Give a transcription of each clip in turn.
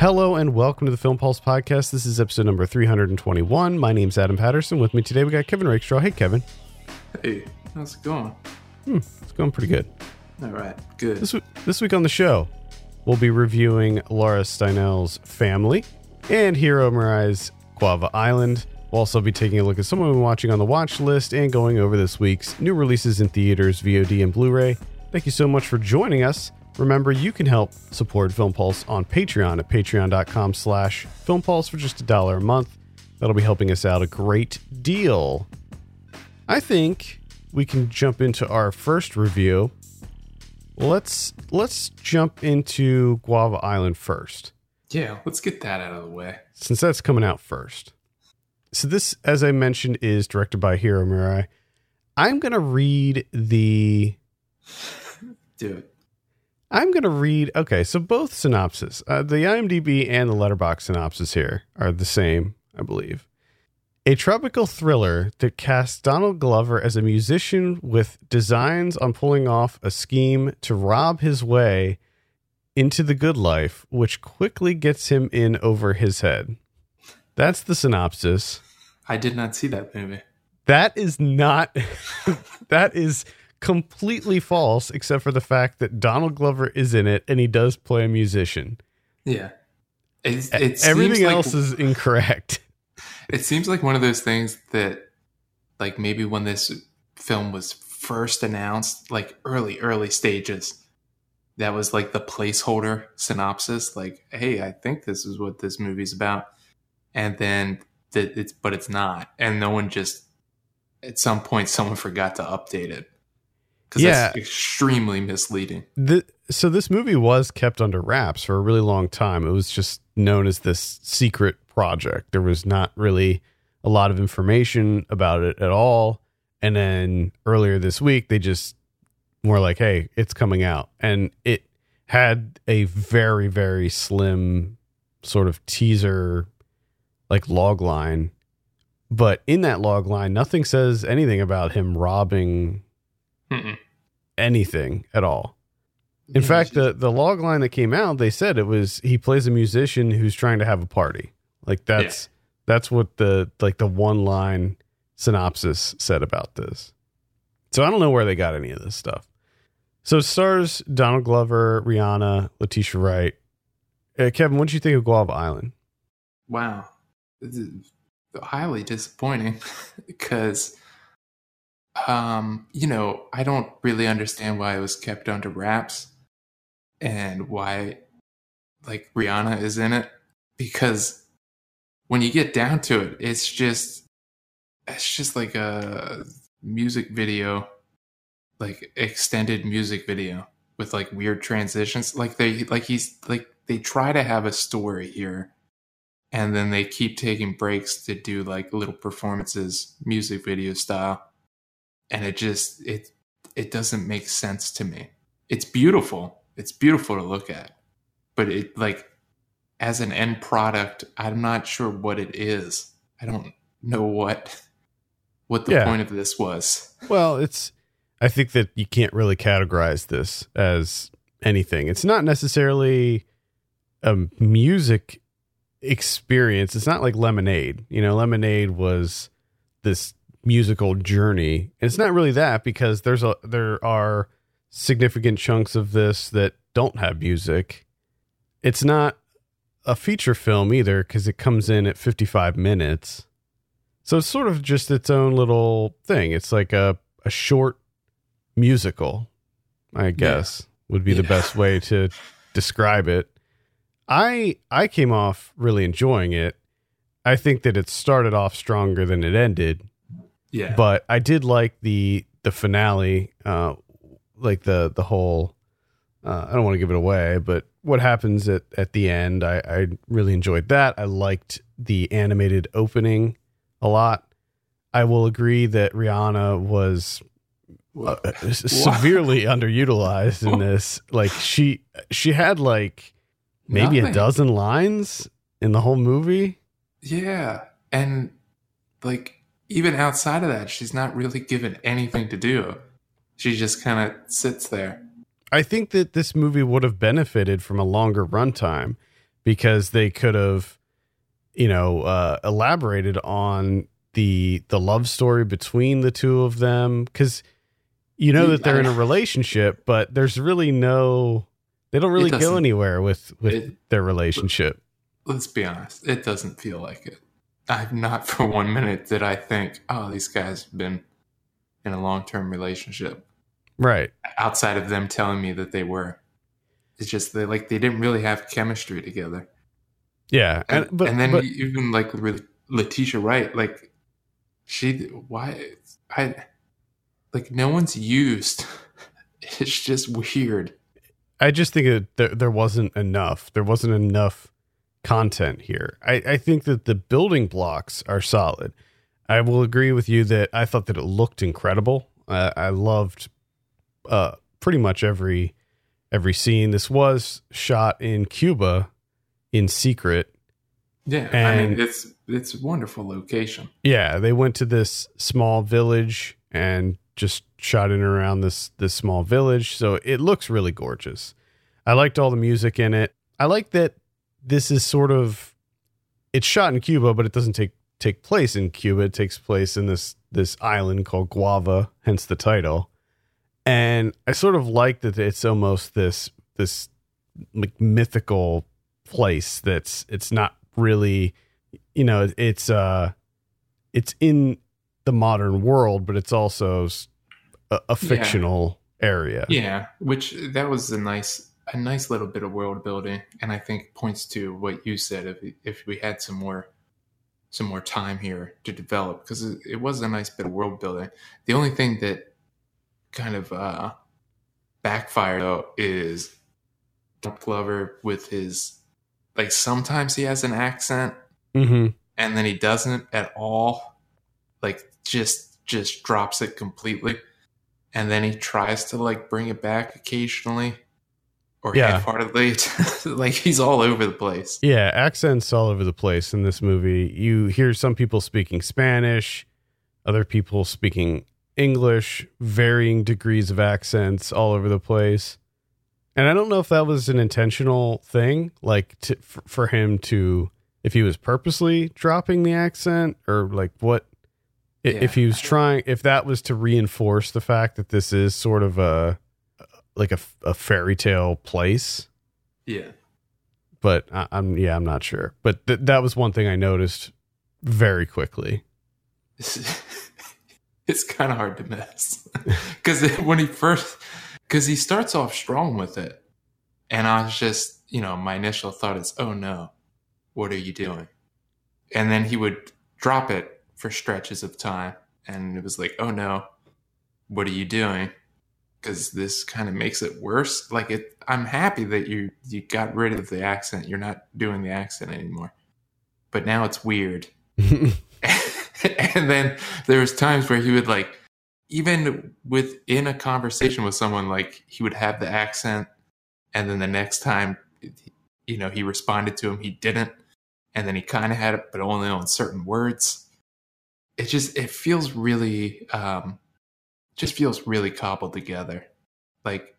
Hello and welcome to the Film Pulse podcast. This is episode number 321. My name's Adam Patterson. With me today we got Kevin Rakestraw. Hey, Kevin. Hey, how's it going? Hmm, it's going pretty good. All right, good. This, w- this week on the show, we'll be reviewing Laura Steinel's Family and Hiro Murai's Guava Island. We'll also be taking a look at some we've been watching on the watch list and going over this week's new releases in theaters, VOD, and Blu-ray. Thank you so much for joining us. Remember, you can help support Film Pulse on Patreon at patreon.com slash Film Pulse for just a dollar a month. That'll be helping us out a great deal. I think we can jump into our first review. Let's let's jump into Guava Island first, yeah, let's get that out of the way. since that's coming out first. So this, as I mentioned, is directed by Hiro Murai. I'm gonna read the Do it. I'm going to read. Okay, so both synopses, uh, the IMDb and the Letterboxd synopsis here are the same, I believe. A tropical thriller that casts Donald Glover as a musician with designs on pulling off a scheme to rob his way into the good life, which quickly gets him in over his head. That's the synopsis. I did not see that movie. That is not. that is completely false, except for the fact that Donald Glover is in it and he does play a musician. Yeah, it's, it Everything seems like, else is incorrect. It seems like one of those things that, like, maybe when this film was first announced, like early, early stages, that was like the placeholder synopsis. Like, hey, I think this is what this movie's about, and then that it's, but it's not, and no one just. At some point, someone forgot to update it because Yeah. that's extremely misleading. The, so this movie was kept under wraps for a really long time. It was just known as this secret project. There was not really a lot of information about it at all. And then earlier this week, they just were like, "Hey, it's coming out," and it had a very very slim sort of teaser, like log line. But in that log line, nothing says anything about him robbing Mm-mm. anything at all. In Yeah, fact, it's the the log line that came out, they said it was he plays a musician who's trying to have a party. Like that's that's what the like the one line synopsis said about this. So I don't know where they got any of this stuff. So it stars Donald Glover, Rihanna, Letitia Wright. Uh, Kevin, what did you think of Guava Island? wow, This is highly disappointing because, um, you know, I don't really understand why it was kept under wraps and why, like, Rihanna is in it because when you get down to it, it's just, it's just like a music video, like extended music video with like weird transitions. Like they, like he's like they try to have a story here and then they keep taking breaks to do like little performances music video style and it just it it doesn't make sense to me it's beautiful it's beautiful to look at but it like as an end product i'm not sure what it is i don't know what what the Yeah. point of this was Well, it's I think that you can't really categorize this as anything. It's not necessarily a music experience. It's not like Lemonade. You know, Lemonade was this musical journey. And it's not really that because there's a there are significant chunks of this that don't have music. It's not a feature film either because it comes in at 55 minutes. So it's sort of just its own little thing. It's like a, a short musical, I guess, would be the best way to describe it. I I came off really enjoying it. I think that it started off stronger than it ended, yeah but I did like the the finale, uh, like the the whole. Uh, I don't want to give it away, but what happens at at the end, I, I really enjoyed that. I liked the animated opening a lot. I will agree that Rihanna was uh, severely underutilized in this. Like she she had like maybe a dozen lines in the whole movie. Yeah. And like even outside of that, she's not really given anything to do. She just kind of sits there. I think that this movie would have benefited from a longer runtime because they could have, you know, uh, elaborated on the the love story between the two of them because you know that they're in a relationship, but there's really no they don't really go anywhere with with it, their relationship. Let's be honest, it doesn't feel like it. I've not for one minute did I think, oh, these guys have been in a long term relationship. Right. Outside of them telling me that they were. It's just they like they didn't really have chemistry together. Yeah. And, and, but, and then but, even like Letitia Wright, like she why I like no one's used. It's just weird. I just think that there, there wasn't enough. There wasn't enough content here. I, I think that the building blocks are solid. I will agree with you that I thought that it looked incredible. Uh, I loved uh, pretty much every every scene. This was shot in Cuba in secret. Yeah, and I mean it's it's a wonderful location. Yeah, they went to this small village and just shot in around this this small village, so it looks really gorgeous. I liked all the music in it. I like that this is sort of it's shot in Cuba, but it doesn't take take place in Cuba. It takes place in this this island called Guava, hence the title. And I sort of like that it's almost this this like mythical place that's it's not really you know it's uh it's in the modern world but it's also a, a fictional yeah. area yeah which that was a nice a nice little bit of world building, and I think points to what you said. If if we had some more some more time here to develop, because it, it, was a nice bit of world building. The only thing that kind of uh, backfired though is Glover with his like sometimes he has an accent, mm-hmm. and then he doesn't at all. Like just just drops it completely, and then he tries to like bring it back occasionally or yeah. half-heartedly. like he's all over the place. Yeah, accents all over the place in this movie. You hear some people speaking Spanish, other people speaking English, varying degrees of accents all over the place. And I don't know if that was an intentional thing, like to, for, for him to, if he was purposely dropping the accent or like what, yeah. if he was trying, if that was to reinforce the fact that this is sort of a, like a, a fairy tale place. Yeah. But I, am yeah, I'm not sure. But th- that was one thing I noticed very quickly. It's, it's kind of hard to miss because when he first, because he starts off strong with it, and I was just, you know, my initial thought is, oh no, what are you doing? And then he would drop it for stretches of time, and it was like, oh no, what are you doing? Because this kind of makes it worse. Like it, I'm happy that you you got rid of the accent. You're not doing the accent anymore, but now it's weird. and then there was times where he would like, even within a conversation with someone, like he would have the accent, and then the next time, you know, he responded to him, he didn't, and then he kind of had it, but only on certain words. It just it feels really um, just feels really cobbled together. Like,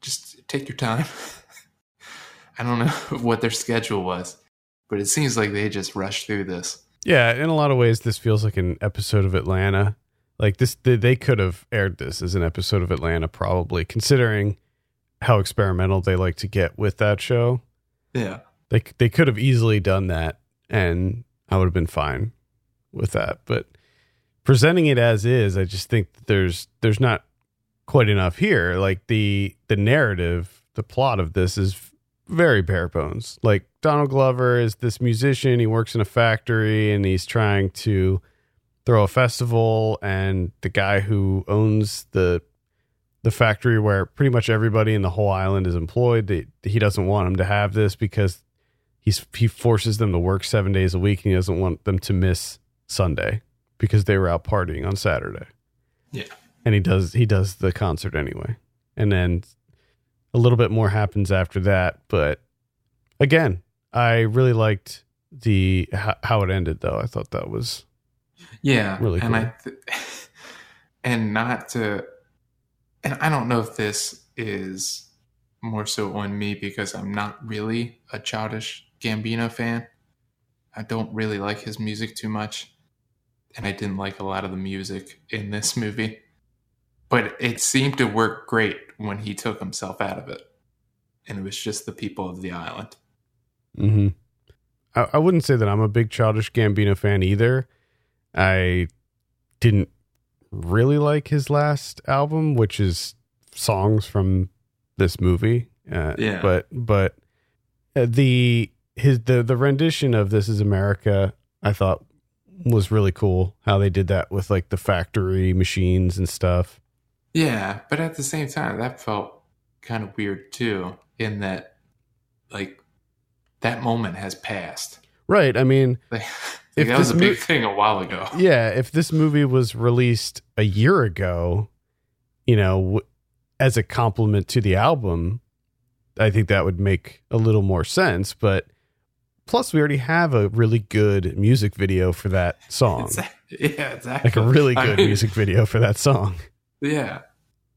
just take your time. I don't know what their schedule was, but it seems like they just rushed through this. Yeah, in a lot of ways, this feels like an episode of Atlanta. Like this, they could have aired this as an episode of Atlanta, probably, considering how experimental they like to get with that show. Yeah, they they could have easily done that, and I would have been fine with that. But presenting it as is, I just think there's there's not quite enough here. Like the the narrative, the plot of this is very bare bones. Like Donald Glover is this musician, he works in a factory and he's trying to throw a festival and the guy who owns the the factory where pretty much everybody in the whole island is employed, they, he doesn't want him to have this because he's he forces them to work 7 days a week and he doesn't want them to miss Sunday because they were out partying on Saturday. Yeah. And he does he does the concert anyway. And then a little bit more happens after that, but again, I really liked the how it ended though. I thought that was yeah, really and cool. And I th- and not to and I don't know if this is more so on me because I'm not really a childish Gambino fan. I don't really like his music too much, and I didn't like a lot of the music in this movie. But it seemed to work great when he took himself out of it, and it was just the people of the island. hmm I, I wouldn't say that I'm a big Childish Gambino fan either. I didn't really like his last album, which is songs from this movie. Uh, Yeah. But but uh, the his the the rendition of "This Is America" I thought was really cool. How they did that with like the factory machines and stuff. Yeah, but at the same time, that felt kind of weird too, in that, like, that moment has passed. Right. I mean, Like, If that was this a big mo- thing a while ago. yeah. If this movie was released a year ago, you know, w- as a complement to the album, I think that would make a little more sense. But plus, we already have a really good music video for that song. It's- yeah, exactly. Like a really I good mean, music video for that song. Yeah,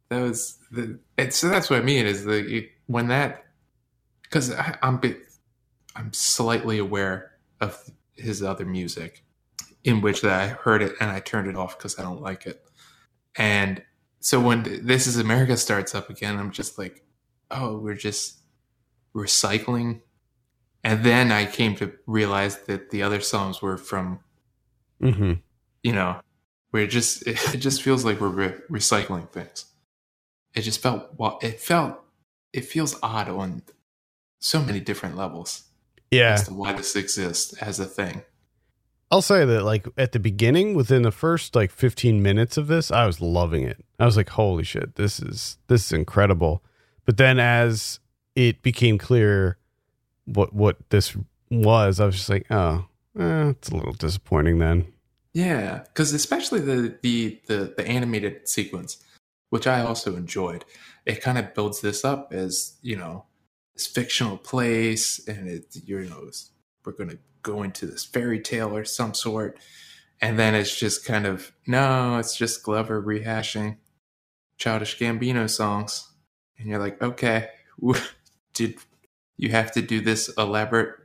that was the. And so that's what I mean is the when that because I'm bit, I'm slightly aware of his other music, in which that I heard it and I turned it off because I don't like it, and so when This Is America starts up again, I'm just like, oh, we're just recycling, and then I came to realize that the other songs were from hmm you know, where it just it just feels like we're re- recycling things. It just felt well. It felt it feels odd on so many different levels Yeah. as to why this exists as a thing. I'll say that like at the beginning, within the first like 15 minutes of this, I was loving it. I was like, holy shit, this is this is incredible. But then as it became clear what what this was, I was just like, oh, eh, it's a little disappointing then. Yeah, because especially the, the the the animated sequence, which I also enjoyed, it kind of builds this up as you know this fictional place, and it you know we're going to go into this fairy tale or some sort, and then it's just kind of no, it's just Glover rehashing childish Gambino songs, and you're like, okay, did you have to do this elaborate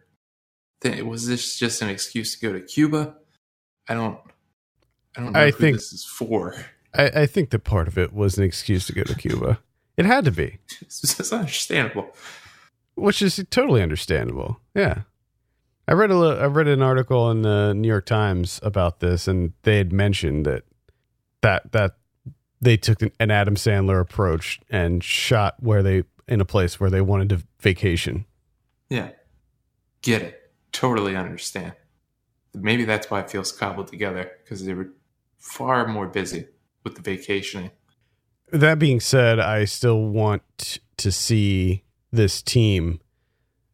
thing? Was this just an excuse to go to Cuba? I don't. I don't know I who think- this is for. I, I think that part of it was an excuse to go to Cuba. It had to be, It's, understandable. which is totally understandable. Yeah. I read a I read an article in the New York Times about this, and they had mentioned that that that they took an Adam Sandler approach and shot where they in a place where they wanted to vacation. Yeah, get it. Totally understand. Maybe that's why it feels cobbled together because they were far more busy with the vacationing. That being said, I still want to see this team,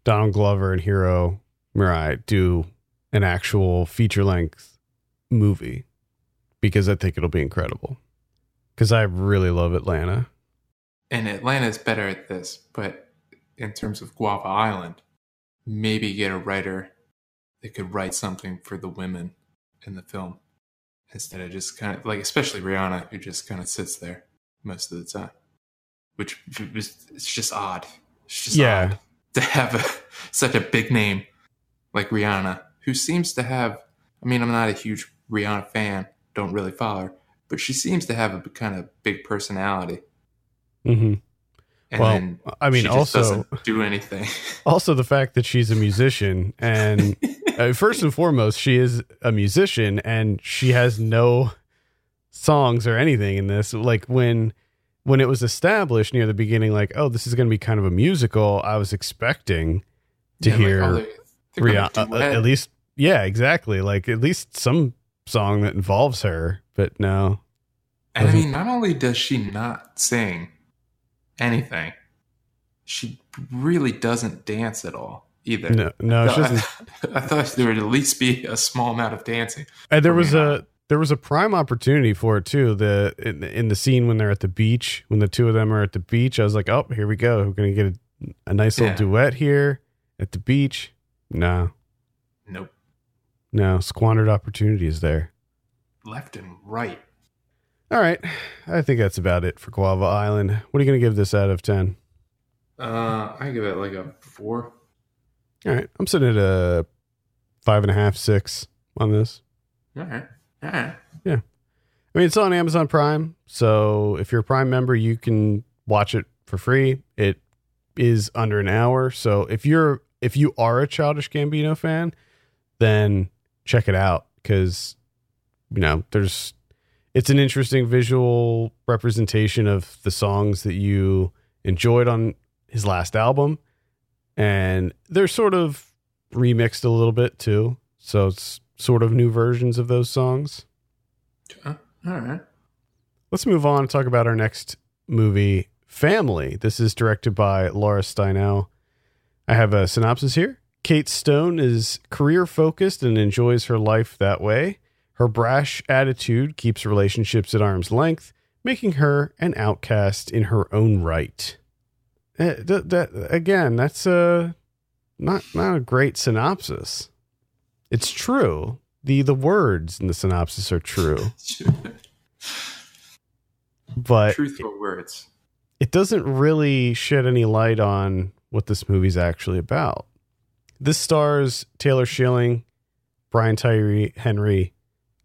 Donald Glover and Hiro Murai, do an actual feature length movie because I think it'll be incredible. Because I really love Atlanta. And Atlanta's better at this, but in terms of Guava Island, maybe get a writer that could write something for the women in the film instead of just kind of like, especially Rihanna, who just kind of sits there most of the time, which was it's just odd. It's just Yeah. odd to have a, such a big name like Rihanna, who seems to have. I mean, I'm not a huge Rihanna fan, don't really follow her, but she seems to have a kind of big personality. Hmm And Well, then I mean, she also doesn't do anything. also the fact that she's a musician and uh, first and foremost she is a musician and she has no songs or anything in this. Like when when it was established near the beginning like oh this is going to be kind of a musical i was expecting to Yeah, like, hear oh, they're gonna Rihanna, uh, at least yeah exactly. Like at least some song that involves her but no. And I mean, not only does she not sing anything, she really doesn't dance at all either. no no I, I thought there would at least be a small amount of dancing. And there was a there was a prime opportunity for it too. The in, in the scene when they're at the beach, when the two of them are at the beach, I was like, oh, here we go. We're gonna get a, a nice little Yeah. duet here at the beach. No, Nope. no, squandered opportunities there. Left and right. All right, I think that's about it for Guava Island. What are you gonna give this out of ten? Uh, I give it like a four. All right. I'm sitting at a five and a half, six on this. All right. All right. Yeah. I mean, it's on Amazon Prime. So if you're a Prime member, you can watch it for free. It is under an hour. So if you're if you are a Childish Gambino fan, then check it out because you know there's it's an interesting visual representation of the songs that you enjoyed on his last album, and they're sort of remixed a little bit too. So it's sort of new versions of those songs. Uh, all right. Let's move on and talk about our next movie, Family. This is directed by Laura Steinel. I have a synopsis here. Kate Stone is career focused and enjoys her life that way. Her brash attitude keeps relationships at arm's length, making her an outcast in her own right. Eh, that, that, again, that's a not not a great synopsis. It's true. the The words in the synopsis are true, but Truthful words. it doesn't really shed any light on what this movie's actually about. This stars Taylor Schilling, Brian Tyree Henry,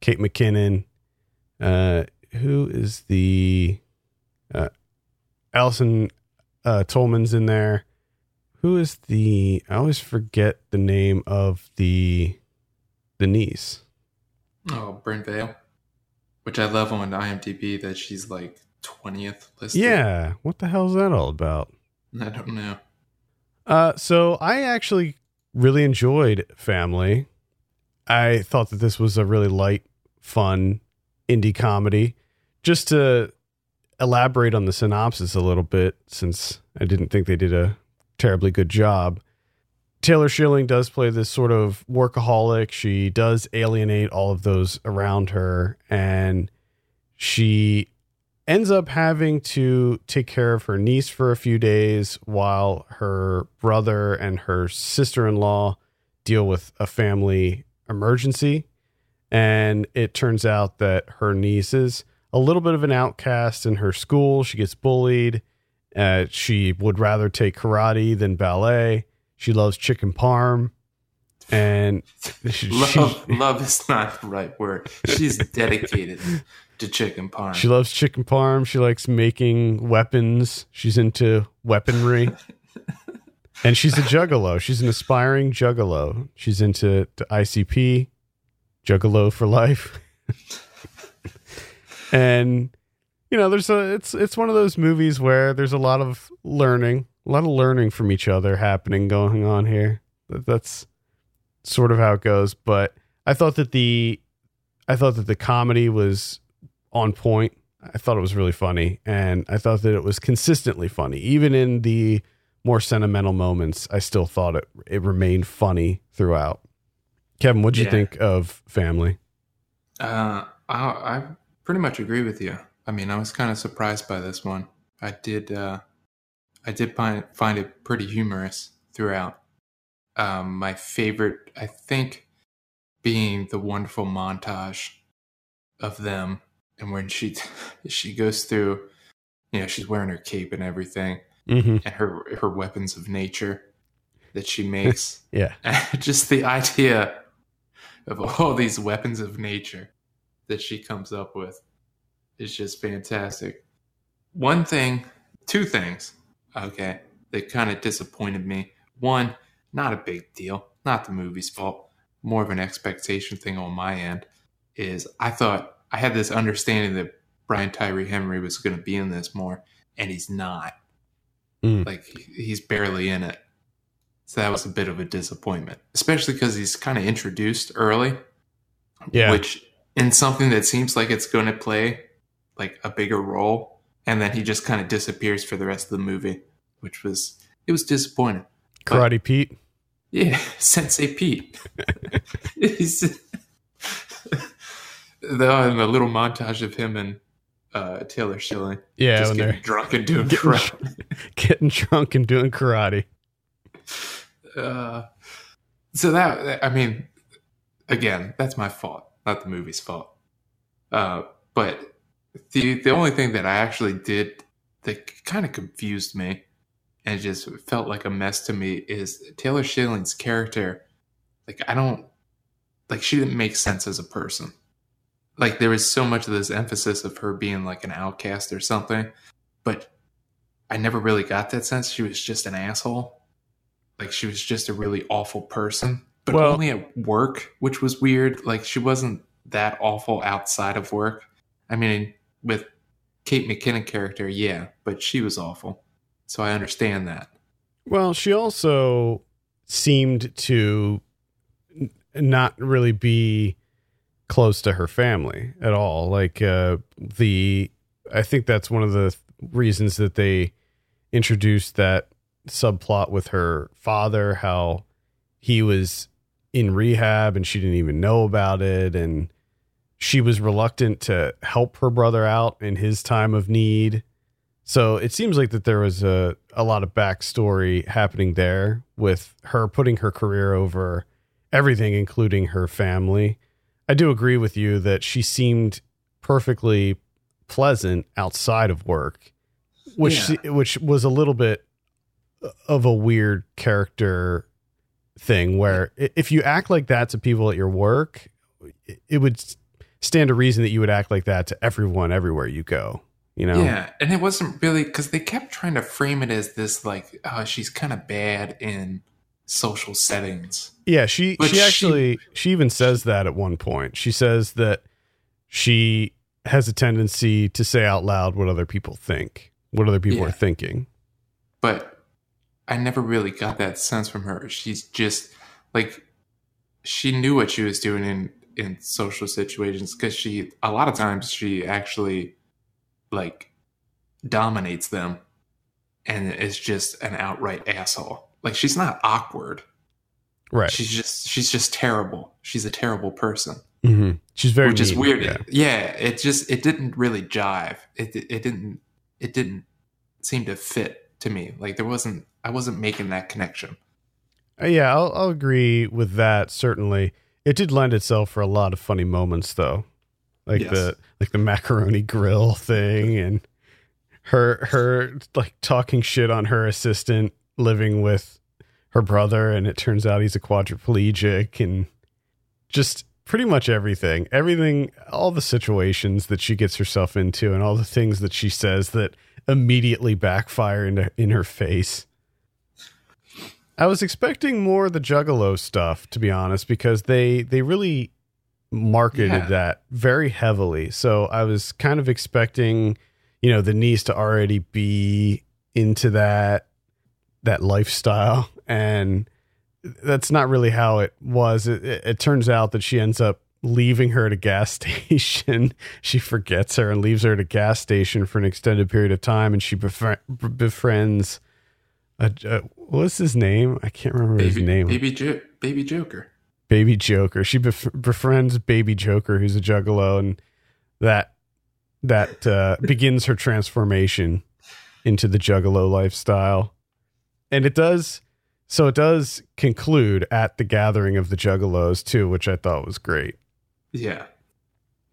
Kate McKinnon. Uh, who is the uh, Allison uh, Tolman's in there? Who is the? I always forget the name of the the niece. Oh, Bryn Vale. Which I love on IMDb that she's like 20th listed. Yeah, what the hell is that all about? I don't know. Uh, so I actually really enjoyed Family. I thought that this was a really light, fun indie comedy. Just to elaborate on the synopsis a little bit, since I didn't think they did a terribly good job. Taylor Schilling does play this sort of workaholic. She does alienate all of those around her, and she ends up having to take care of her niece for a few days while her brother and her sister in law deal with a family emergency. And it turns out that her niece is a little bit of an outcast in her school. She gets bullied. Uh, she would rather take karate than ballet. She loves chicken parm. And she, Love, love is not the right word. She's dedicated to chicken parm. She loves chicken parm. She likes making weapons. She's into weaponry. and she's a juggalo. She's an aspiring juggalo. She's into to ICP, juggalo for life. and you know, there's a it's it's one of those movies where there's a lot of learning, a lot of learning from each other happening going on here. That's sort of how it goes, but I thought that the I thought that the comedy was on point. I thought it was really funny, and I thought that it was consistently funny, even in the more sentimental moments. I still thought it it remained funny throughout. Kevin, what'd you Yeah. think of Family? Uh, I, I pretty much agree with you. I mean, I was kind of surprised by this one. I did, uh, I did find find it pretty humorous throughout. Um, my favorite, I think, being the wonderful montage of them, and when she she goes through, you know, she's wearing her cape and everything, Mm-hmm. and her her weapons of nature that she makes. Yeah, just the idea of all these weapons of nature that she comes up with is just fantastic. One thing, two things, okay, that kind of disappointed me. One, not a big deal, not the movie's fault, more of an expectation thing on my end, is I thought I had this understanding that Brian Tyree Henry was going to be in this more, and he's not. Mm. Like, he's barely in it. So that was a bit of a disappointment, especially because he's kind of introduced early, yeah. which in something that seems like it's going to play like a bigger role, and then he just kind of disappears for the rest of the movie, which was it was disappointing. Karate Pete. Yeah, Sensei Pete. He's the, and a little montage of him and uh, Taylor Schilling Yeah, just getting drunk and doing getting, crap. getting drunk and doing karate. Uh, so that I mean, again, that's my fault, not the movie's fault. Uh, but the the only thing that I actually did that kind of confused me, and just felt like a mess to me is Taylor Schilling's character. Like I don't like she didn't make sense as a person. Like there was so much of this emphasis of her being like an outcast or something, but I never really got that sense. She was just an asshole. Like she was just a really awful person, but Well- only at work, which was weird. Like she wasn't that awful outside of work. I mean, with Kate McKinnon character, yeah, but she was awful. So I understand that. Well, she also seemed to not really be close to her family at all. Like uh, the, I think that's one of the reasons that they introduced that subplot with her father, how he was in rehab and she didn't even know about it, and she was reluctant to help her brother out in his time of need. So it seems like that there was a, a lot of backstory happening there with her putting her career over everything, including her family. I do agree with you that she seemed perfectly pleasant outside of work, which which was a little bit of a weird character thing. Where if you act like that to people at your work, it- would stand to reason that you would act like that to everyone everywhere you go. You know? Yeah, and it wasn't really because they kept trying to frame it as this like, oh, she's kind of bad in social settings. Yeah, she But she she- actually she even says that at one point. She says that she has a tendency to say out loud what other people think, what other people Yeah. are thinking. but I never really got that sense from her. She's just like she knew what she was doing in in social situations because she a lot of times she actually like dominates them and is just an outright asshole. Like she's not awkward. Right. She's just she's just terrible. She's a terrible person. hmm She's very which is weird. Yeah. Yeah. it just it didn't really jive. It it didn't it didn't seem to fit to me. Like there wasn't I wasn't making that connection. Uh, yeah, I'll, I'll agree with that. Certainly, it did lend itself for a lot of funny moments, though, like Yes. the like the macaroni grill thing and her her like talking shit on her assistant living with her brother, and it turns out he's a quadriplegic, and just pretty much everything, everything, all the situations that she gets herself into, and all the things that she says that immediately backfire into in her face. I was expecting more of the Juggalo stuff, to be honest, because they they really marketed Yeah. that very heavily. So I was kind of expecting, you know, the niece to already be into that that lifestyle, and that's not really how it was. It, it, it turns out that she ends up leaving her at a gas station. she forgets her and leaves her at a gas station for an extended period of time, and she befri- befriends. A, a, what's his name? I can't remember his Baby name. Baby jo- Baby Joker. Baby Joker. She bef- befriends Baby Joker, who's a juggalo, and that that uh, begins her transformation into the juggalo lifestyle. And it does. So it does conclude at the gathering of the juggalos too, which I thought was great. Yeah.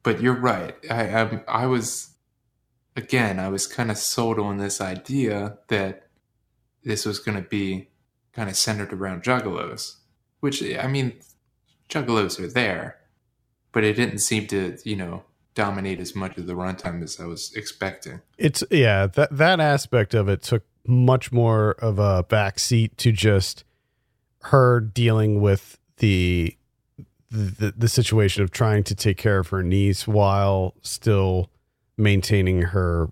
But you're right. I I, I was again, I was kind of sold on this idea that this was going to be kind of centered around juggalos, which I mean, juggalos are there, but it didn't seem to, you know, dominate as much of the runtime as I was expecting. It's yeah, that that aspect of it took much more of a backseat to just her dealing with the, the the situation of trying to take care of her niece while still maintaining her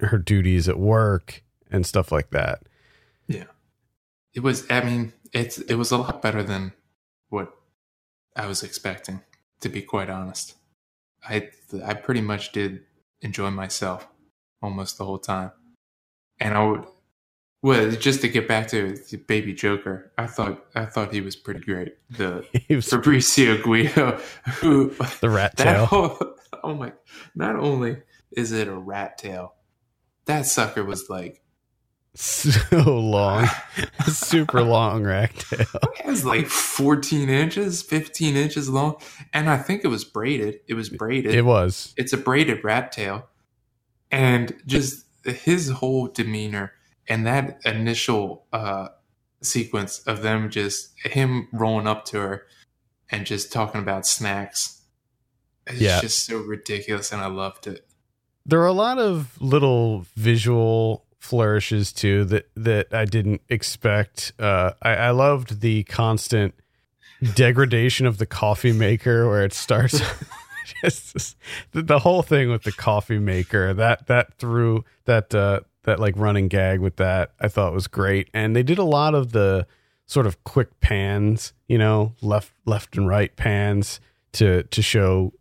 her duties at work and stuff like that. Yeah. It was, I mean, it's it was a lot better than what I was expecting, to be quite honest. I I pretty much did enjoy myself almost the whole time, and I would. Well, just to get back to Baby Joker, I thought I thought he was pretty great. The Fabrizio Guido, who the rat tail. whole, oh my! Not only is it a rat tail, that sucker was like so long, super long rat tail. It was like 14 inches, 15 inches long. And I think it was braided. It was braided. It was. it's a braided rat tail. And just his whole demeanor and that initial uh, sequence of them just him rolling up to her and just talking about snacks. It's Yeah. just so ridiculous, and I loved it. there are a lot of little visual flourishes too that that I didn't expect. Uh, I, I loved the constant degradation of the coffee maker, where it starts. just the, the whole thing with the coffee maker that that threw that uh, that like running gag with that I thought was great, and they did a lot of the sort of quick pans, you know, left left and right pans to to show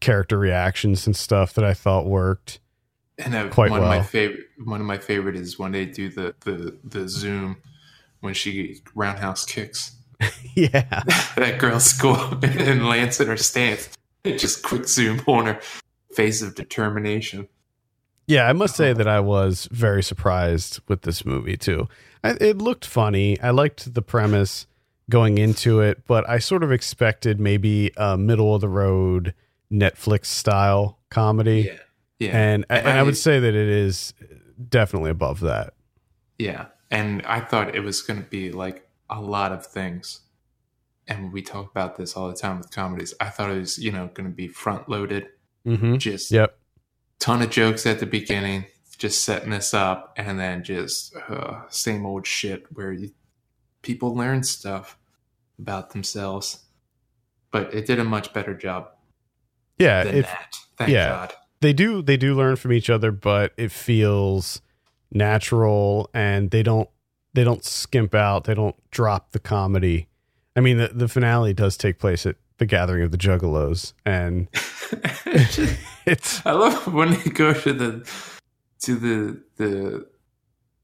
character reactions and stuff that I thought worked. And uh, Quite one of my favorite, one of my favorite is when they do the the the zoom when she roundhouse kicks yeah. that girl's skull and lands in her stance. Just quick zoom on her face of determination. Yeah, I must say uh-huh. that I was very surprised with this movie too. I, it looked funny. I liked the premise going into it, but I sort of expected maybe a middle of the road Netflix style comedy. Yeah, yeah, And, and I, I- would say that it is definitely above that. yeah. And I thought it was going to be like a lot of things. And we talk about this all the time with comedies. I thought it was, you know, going to be front loaded, Mm-hmm. just Yep. ton of jokes at the beginning, just setting this up, and then just uh, same old shit where you, people learn stuff about themselves. But it did a much better job Yeah. than If, that. Thank yeah. God. they do they do learn from each other but it feels natural and they don't they don't skimp out they don't drop the comedy i mean the, the finale does take place at the gathering of the juggalos and it's I love when they go to the to the the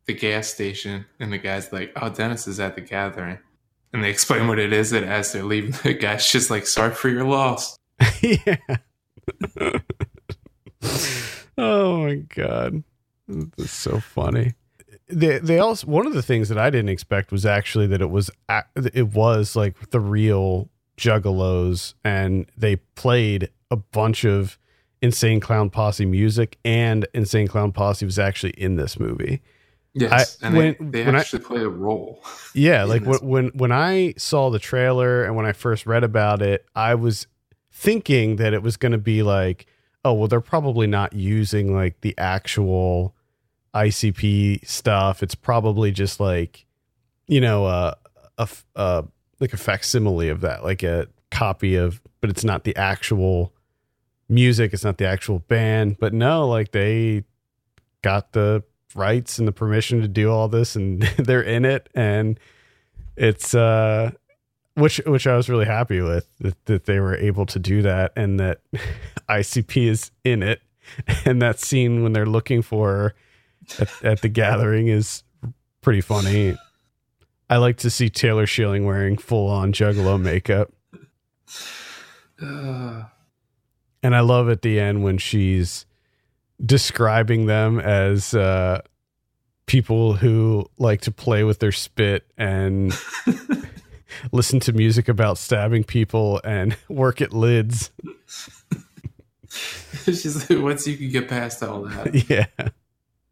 the gas station and the guy's like, "Oh, Dennis is at the gathering," and they explain what it is. And as they're leaving, the guy's just like, "Sorry for your loss." yeah oh my god it's so funny they they also one of the things that I didn't expect was actually that it was it was like the real juggalos and they played a bunch of insane clown posse music and insane clown posse was actually in this movie Yes, I- and when- they, they when I- actually play a role. yeah like when, when when i saw the trailer and when i first read about it i was thinking that it was going to be like oh well they're probably not using like the actual icp stuff. It's probably just like you know a uh like a facsimile of that like a copy of but it's not the actual music it's not the actual band. But no like they got the rights and the permission to do all this and they're in it. And it's uh which which I was really happy with that, that they were able to do that and that ICP is in it. And that scene when they're looking for her at, at the gathering is pretty funny. I like to see Taylor Schilling wearing full on juggalo makeup. Uh, And I love at the end when she's describing them as uh, people who like to play with their spit and listen to music about stabbing people and work at lids. just like, once you can get past all that, yeah.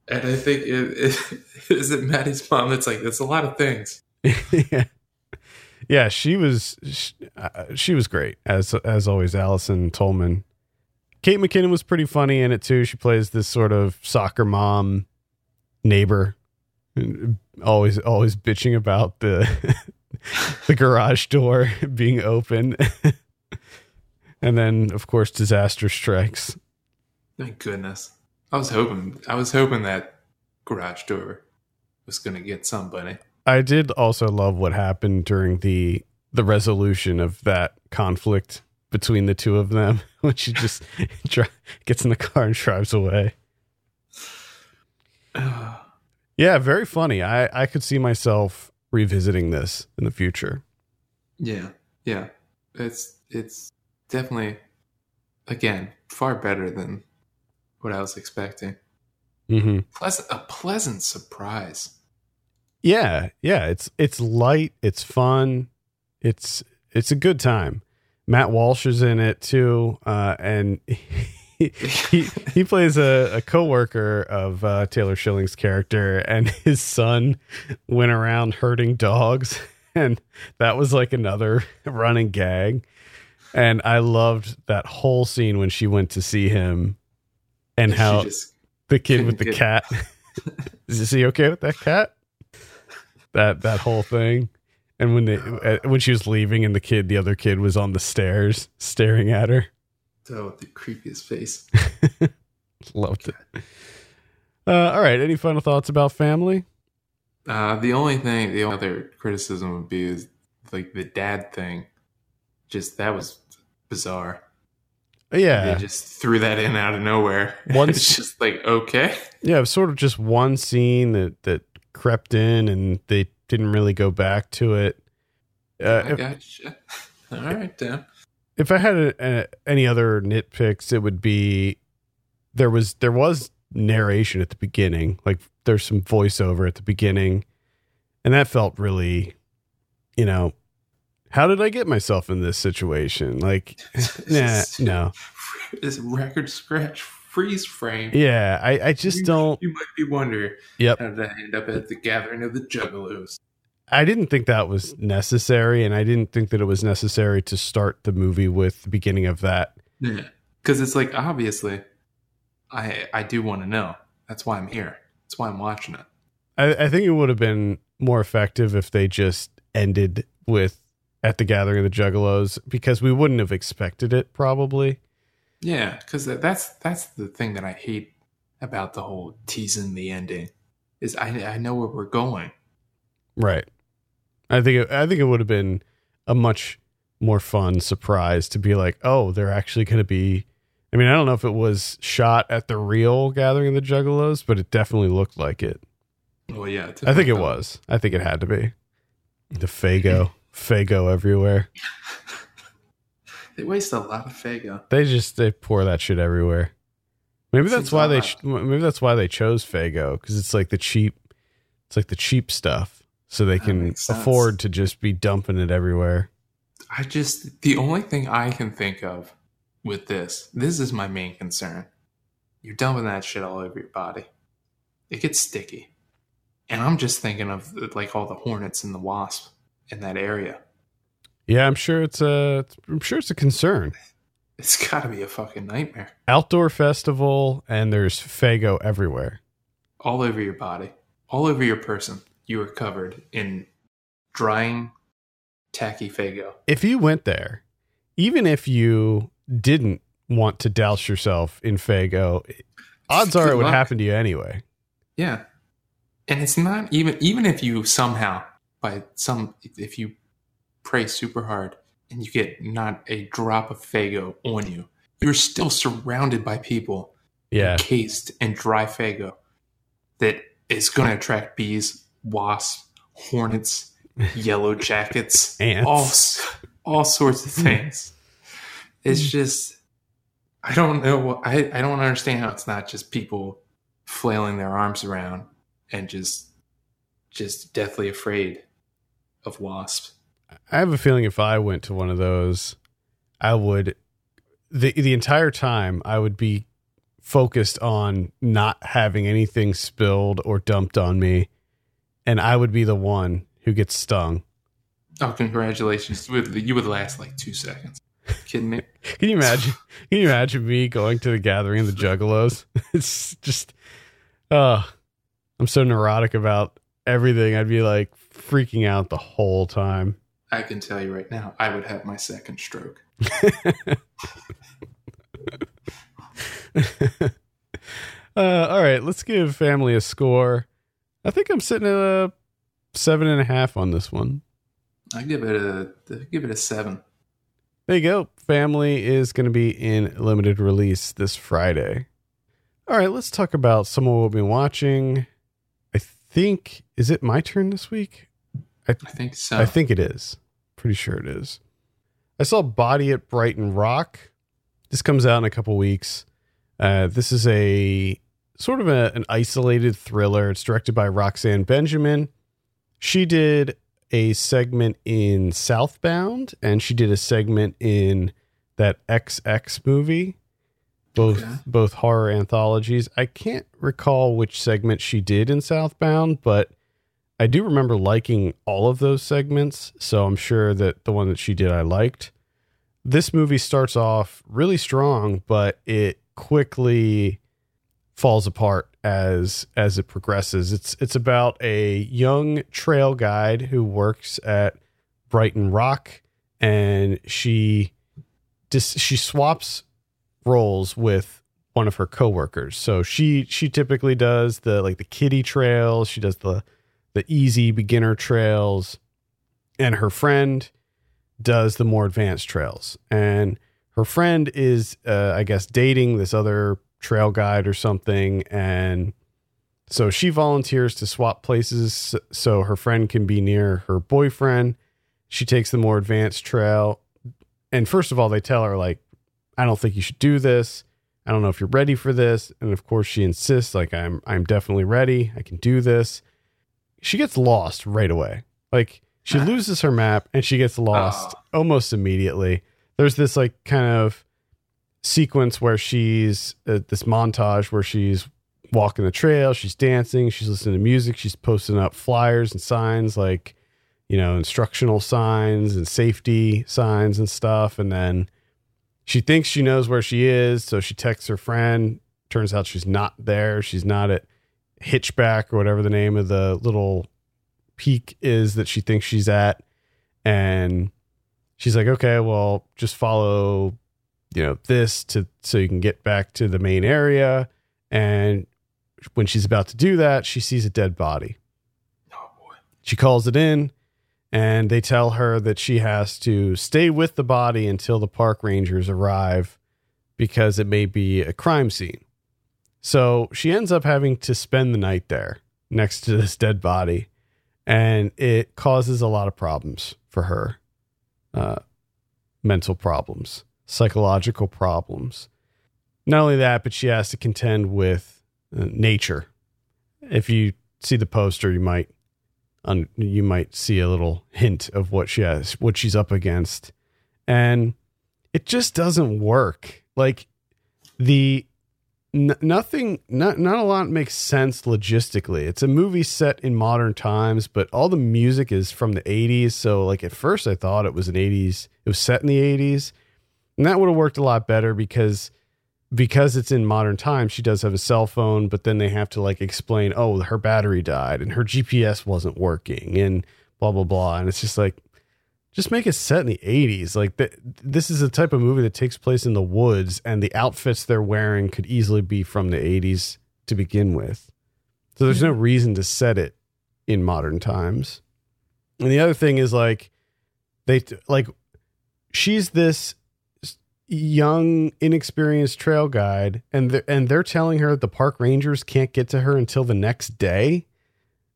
And I think it, it is it Maddie's mom. That's like that's a lot of things. yeah. Yeah, she was she, uh, she was great as as always. Allison Tolman, Kate McKinnon was pretty funny in it too. She plays this sort of soccer mom neighbor, always always bitching about the the garage door being open, and then of course disaster strikes. Thank goodness. I was hoping. I was hoping that garage door was going to get somebody. I did also love what happened during the the resolution of that conflict between the two of them when she just dri- gets in the car and drives away. Yeah, very funny. I I could see myself revisiting this in the future. yeah, yeah. It's it's definitely again far better than what I was expecting. hmm Pleasant, a pleasant surprise. Yeah, yeah. It's it's light. It's fun. It's it's a good time. Matt Walsh is in it too, uh, and he, he he plays a, a co-worker of uh, Taylor Schilling's character, and his son went around hurting dogs, and that was like another running gag. And I loved that whole scene when she went to see him, and how just- the kid with the cat is he okay with that cat? That that whole thing. And when they uh, when she was leaving, and the kid, the other kid, was on the stairs staring at her. oh, the creepiest face. Loved it. Uh, all right. Any final thoughts about family? Uh, the only thing, the only other criticism would be is like the dad thing. Just that was bizarre. Yeah, They just threw that in out of nowhere. Once- it's just like okay, yeah. It was sort of just one scene that that crept in, and they didn't really go back to it. Uh, I if, gotcha. All right, Dan. if I had a, a, any other nitpicks, it would be there was there was narration at the beginning, like there's some voiceover at the beginning, and that felt really, you know, how did I get myself in this situation? Like, nah, no, This record scratch freeze frame. yeah, I I just You- don't. You might be wondering Yep, how did I end up at the gathering of the Juggalos? I didn't think that was necessary, and I didn't think that it was necessary to start the movie with the beginning of that. Yeah, because it's like obviously, I I do want to know. That's why I'm here. That's why I'm watching it. I, I think it would have been more effective if they just ended with at the gathering of the Juggalos because we wouldn't have expected it probably. Yeah, because that's that's the thing that I hate about the whole teasing the ending is I I know where we're going. Right. I think it, I think it would have been a much more fun surprise to be like, oh, they're actually going to be. I mean, I don't know if it was shot at the real gathering of the Juggalos, but it definitely looked like it. Well, yeah, I think it was. I think it had to be. The Faygo, Faygo everywhere. They waste a lot of Faygo. They just they pour that shit everywhere. Maybe that's why they ch- maybe that's why they chose Faygo because it's like the cheap, it's like the cheap stuff, so they That can afford to just be dumping it everywhere. I just the only thing I can think of with this, this is my main concern. You're dumping that shit all over your body. It gets sticky. And I'm just thinking of like all the hornets and the wasp in that area. Yeah, I'm sure it's a I'm sure it's a concern. It's got to be a fucking nightmare. Outdoor festival and there's Faygo everywhere. All over your body, all over your person. You are covered in drying, tacky Faygo. If you went there, even if you didn't want to douse yourself in Faygo, odds are it would luck. happen to you anyway. Yeah. And it's not even even if you somehow by some if you pray super hard and you get not a drop of Faygo on you, you're still surrounded by people Yeah, encased in dry Faygo that is going to attract bees, wasps, hornets, yellow jackets, Ants. all all sorts of things. It's just I don't know. I I don't understand how it's not just people flailing their arms around and just just deathly afraid of wasps. I have a feeling if I went to one of those, I would the the entire time I would be focused on not having anything spilled or dumped on me, and I would be the one who gets stung. Oh, congratulations! You would, last like two seconds. Kidding me? Can you imagine? Can you imagine me going to the gathering of the Juggalos? It's just, uh, I'm so neurotic about everything. I'd be like freaking out the whole time. I can tell you right now, I would have my second stroke. uh, all right, let's give family a score. I think I'm sitting at a seven and a half on this one. I give it a I give it a seven. There you go. Family is going to be in limited release this Friday. All right, let's talk about some of what we've been watching. I think is it my turn this week? I think so. I think it is. Pretty sure it is. I saw Body at Brighton Rock. This comes out in a couple weeks. Uh, this is a sort of a, an isolated thriller. It's directed by Roxanne Benjamin. She did a segment in Southbound, and she did a segment in that XX movie. both Okay. both horror anthologies. I can't recall which segment she did in Southbound, but I do remember liking all of those segments, so I'm sure that the one that she did I liked. This movie starts off really strong, but it quickly falls apart as as it progresses. It's it's about a young trail guide who works at Brighton Rock and she just she swaps roles with one of her coworkers. So she she typically does the like the kitty trails, she does the the easy beginner trails and her friend does the more advanced trails. And her friend is uh, I guess dating this other trail guide or something and so she volunteers to swap places so her friend can be near her boyfriend. She takes the more advanced trail. And first of all, they tell her, like, I don't think you should do this. I don't know if you're ready for this. And of course, she insists, like, I'm I'm definitely ready. I can do this. She gets lost right away. Like she loses her map and she gets lost almost immediately. There's this like kind of sequence where she's uh, this montage where she's walking the trail, she's dancing, she's listening to music, she's posting up flyers and signs like, you know, instructional signs and safety signs and stuff. And then she thinks she knows where she is. So she texts her friend. Turns out she's not there. She's not at Hitchback or whatever the name of the little peak is that she thinks she's at. And she's like, okay, well, just follow, you know, this to so you can get back to the main area. And when she's about to do that, she sees a dead body. Oh boy. She calls it in, and they tell her that she has to stay with the body until the park rangers arrive because it may be a crime scene. So she ends up having to spend the night there next to this dead body, and it causes a lot of problems for her uh, mental problems, psychological problems. Not only that, but she has to contend with uh, nature. If you see the poster, you might un, you might see a little hint of what she has, what she's up against, and it just doesn't work. Like the n- nothing, not not a lot makes sense logistically. It's a movie set in modern times, but all the music is from the '80s. So, like at first, I thought it was an '80s. It was set in the '80s, and that would have worked a lot better because because it's in modern times, she does have a cell phone, but then they have to like explain, oh, her battery died and her GPS wasn't working and blah blah blah. And it's just like, just make it set in the '80s. Like th- this is a type of movie that takes place in the woods, and the outfits they're wearing could easily be from the '80s to begin with. So there's no reason to set it in modern times. And the other thing is like, they like, she's this young inexperienced trail guide and they're, and they're telling her the park rangers can't get to her until the next day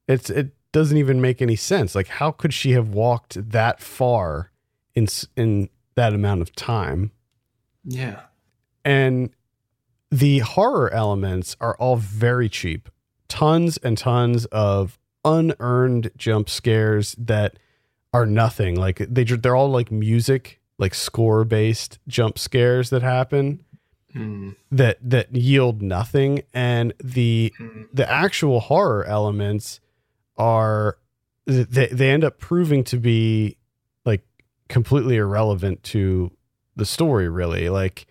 it's it doesn't even make any sense. Like how could she have walked that far in in that amount of time? Yeah. and the horror elements are all very cheap. Tons and tons of unearned jump scares that are nothing. Like they they're all like music like score based jump scares that happen Mm, that that yield nothing. And the mm, the actual horror elements are they, they end up proving to be like completely irrelevant to the story really. Like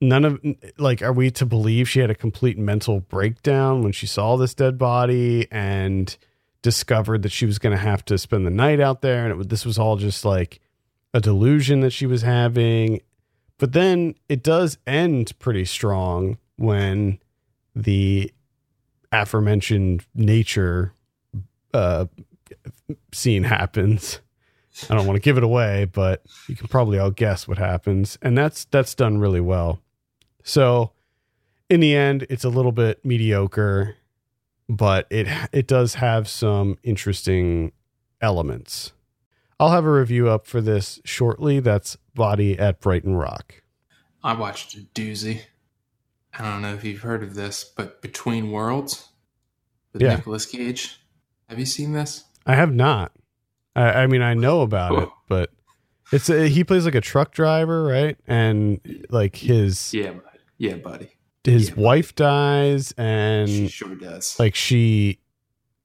none of like are we to believe she had a complete mental breakdown when she saw this dead body and discovered that she was going to have to spend the night out there and it, this was all just like a delusion that she was having? But then it does end pretty strong when the aforementioned nature uh, scene happens. I don't want to give it away, but you can probably all guess what happens, and that's that's done really well. So, in the end, it's a little bit mediocre, but it it does have some interesting elements. I'll have a review up for this shortly. That's Body at Brighton Rock. I watched a doozy. I don't know if you've heard of this, but Between Worlds with Yeah. Nicolas Cage. Have you seen this? I have not. I, I mean, I know about it, but it's a, he plays like a truck driver, right? And like his Yeah. Yeah, buddy. His Yeah. wife dies, and She sure does. like she,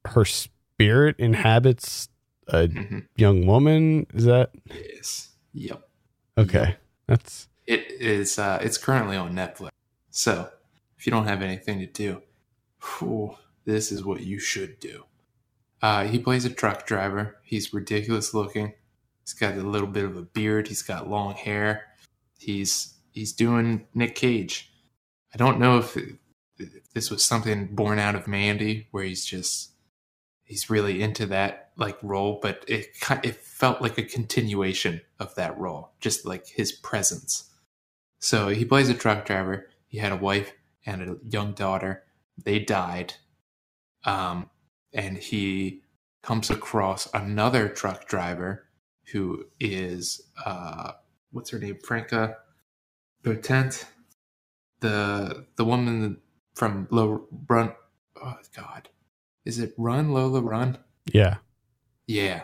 her spirit inhabits a hmm young woman. Is that Yes. Yep. okay? That's It is. Uh, it's currently on Netflix. So if you don't have anything to do, whew, this is what you should do. Uh, he plays a truck driver. He's ridiculous looking. He's got a little bit of a beard. He's got long hair. He's he's doing Nick Cage. I don't know if, if this was something born out of Mandy, where he's just he's really into that like role, but it it felt like a continuation of that role, just like his presence. So he plays a truck driver. He had a wife and a young daughter. They died. Um, and he comes across another truck driver who is uh, what's her name? Franka Potente, the the woman from Low Run. Oh God, is it Run Lola Run? yeah. Yeah.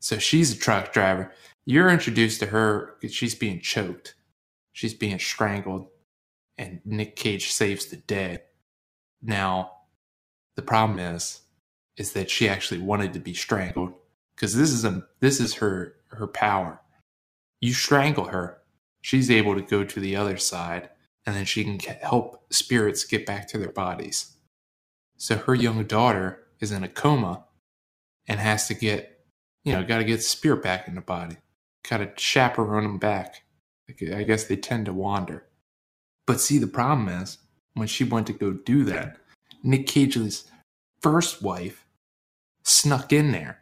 So she's a truck driver. You're introduced to her because she's being choked. She's being strangled. And Nick Cage saves the day. Now, the problem is, is that she actually wanted to be strangled. Because this is a this is her her power. You strangle her, she's able to go to the other side, and then she can help spirits get back to their bodies. So her young daughter is in a coma and has to get, you know, got to get spirit back in the body. Got to chaperone them back. I guess they tend to wander. But see, the problem is when she went to go do that, Nick Cage's first wife snuck in there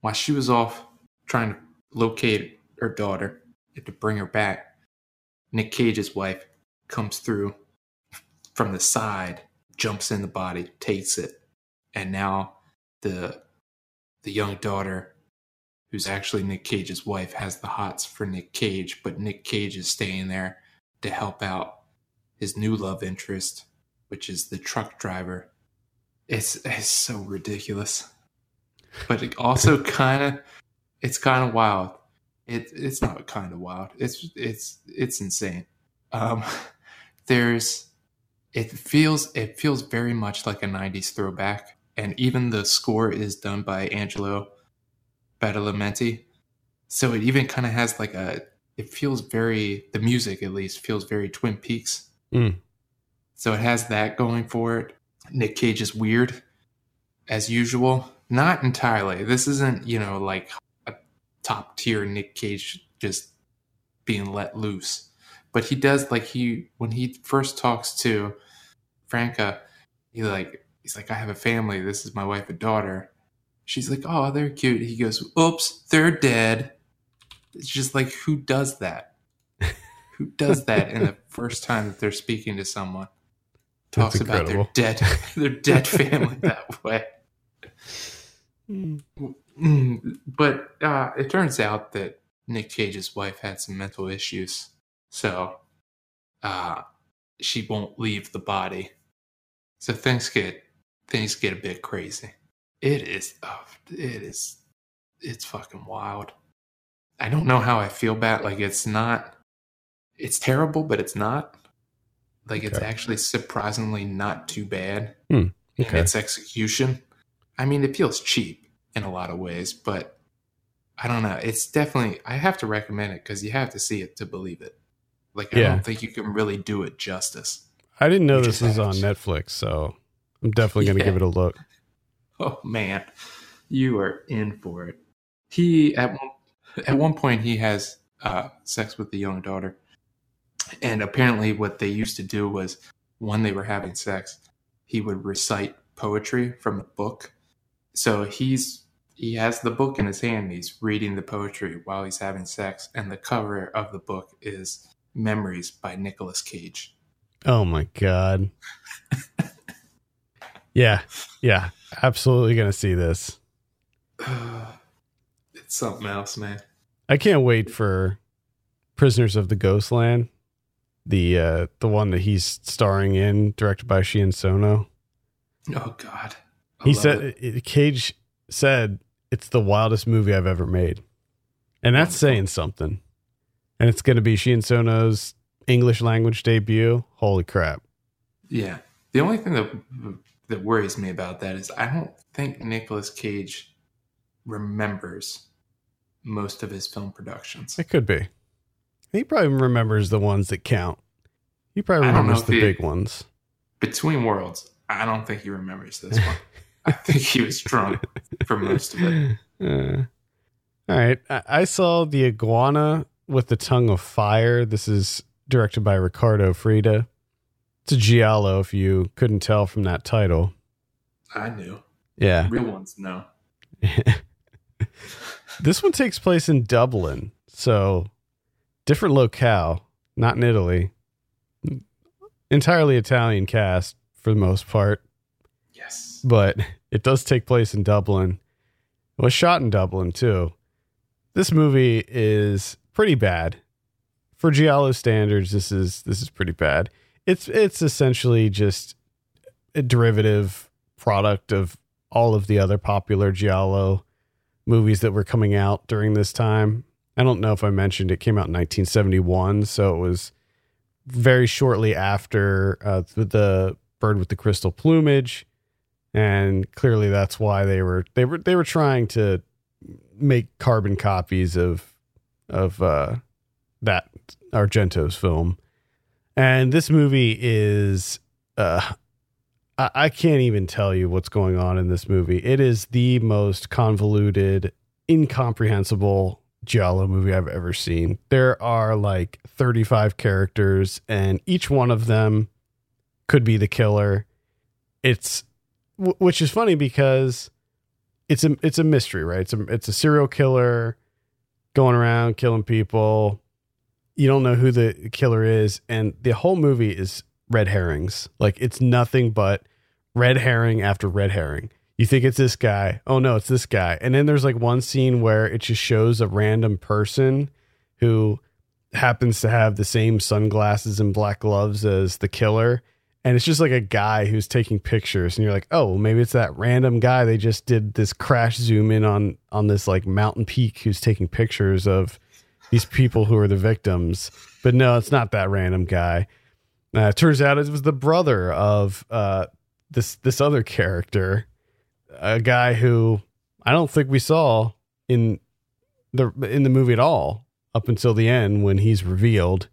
while she was off trying to locate her daughter and to bring her back. Nick Cage's wife comes through from the side, jumps in the body, takes it, and now the the young daughter, who's actually Nick Cage's wife, has the hots for Nick Cage, but Nick Cage is staying there to help out his new love interest, which is the truck driver. It's it's so ridiculous, but it also kind of it's kind of wild. It it's not kind of wild. It's it's it's insane. Um, there's it feels it feels very much like a 90s throwback and even the score is done by Angelo Badalamenti. So it even kind of has like a it feels very the music at least feels very Twin Peaks. Mm. So it has that going for it. Nick Cage is weird as usual. Not entirely. This isn't, you know, like a top tier Nick Cage just being let loose. But he does like he when he first talks to Franka, he like he's like, I have a family, this is my wife and daughter. She's like, Oh, they're cute. He goes, Oops, they're dead. It's just like who does that? who does that in the first time that they're speaking to someone? Talks about their dead their dead family that way. Mm, but uh, it turns out that Nick Cage's wife had some mental issues, so uh, she won't leave the body. So things get things get a bit crazy. It is, oh, it is, it's fucking wild. I don't know how I feel about like it's not, it's terrible, but it's not. Like it's actually surprisingly not too bad Hmm, in its execution. I mean, it feels cheap in a lot of ways, but I don't know. It's definitely I have to recommend it because you have to see it to believe it. Like I Yeah. don't think you can really do it justice. I didn't know You this was on Netflix, so I'm definitely going to Yeah. give it a look. Oh man, you are in for it. He at one at one point he has uh, sex with the young daughter, and apparently what they used to do was when they were having sex, he would recite poetry from a book. So he's he has the book in his hand. And he's reading the poetry while he's having sex, and the cover of the book is "Memories" by Nicolas Cage. Oh my god. yeah, yeah, absolutely going to see this. it's something else, man. I can't wait for Prisoners of the Ghostland, the uh the one that he's starring in, directed by Shion Sono. Oh God, he said it. Cage said it's the wildest movie I've ever made, and that's saying something. And it's going to be Shion Sono's English language debut. Holy crap. Yeah. The only thing that that worries me about that is I don't think Nicolas Cage remembers most of his film productions. It could be. He probably remembers the ones that count. He probably remembers the he, big ones. Between Worlds, I don't think he remembers this one. I think he was drunk for most of it. Uh, all right. I, I saw The Iguana with the Tongue of Fire. This is directed by Riccardo Freda. It's a Giallo, if you couldn't tell from that title. I knew. Yeah. Real ones, no. this one takes place in Dublin. So, different locale, not in Italy. Entirely Italian cast for the most part. Yes. But it does take place in Dublin. It was shot in Dublin, too. This movie is pretty bad. For Giallo standards, this is this is pretty bad. It's it's essentially just a derivative product of all of the other popular Giallo movies that were coming out during this time. I don't know if I mentioned it came out in 1971, so it was very shortly after uh, the Bird with the Crystal Plumage, and clearly that's why they were they were they were trying to make carbon copies of of uh, that Argento's film. And this movie is uh, I, I can't even tell you what's going on in this movie. It is the most convoluted, incomprehensible Giallo movie I've ever seen. There are like 35 characters, and each one of them could be the killer. It's which is funny because it's a it's a mystery, right? It's a it's a serial killer going around killing people. You don't know who the killer is, and the whole movie is red herrings. Like it's nothing but red herring after red herring. You think it's this guy. Oh no, it's this guy. And then there's like one scene where it just shows a random person who happens to have the same sunglasses and black gloves as the killer. And it's just like a guy who's taking pictures, and you're like, oh, maybe it's that random guy. They just did this crash zoom in on on this like mountain peak who's taking pictures of these people who are the victims. But no, it's not that random guy. Uh, it turns out it was the brother of uh, this this other character, a guy who I don't think we saw in the in the movie at all up until the end when he's revealed.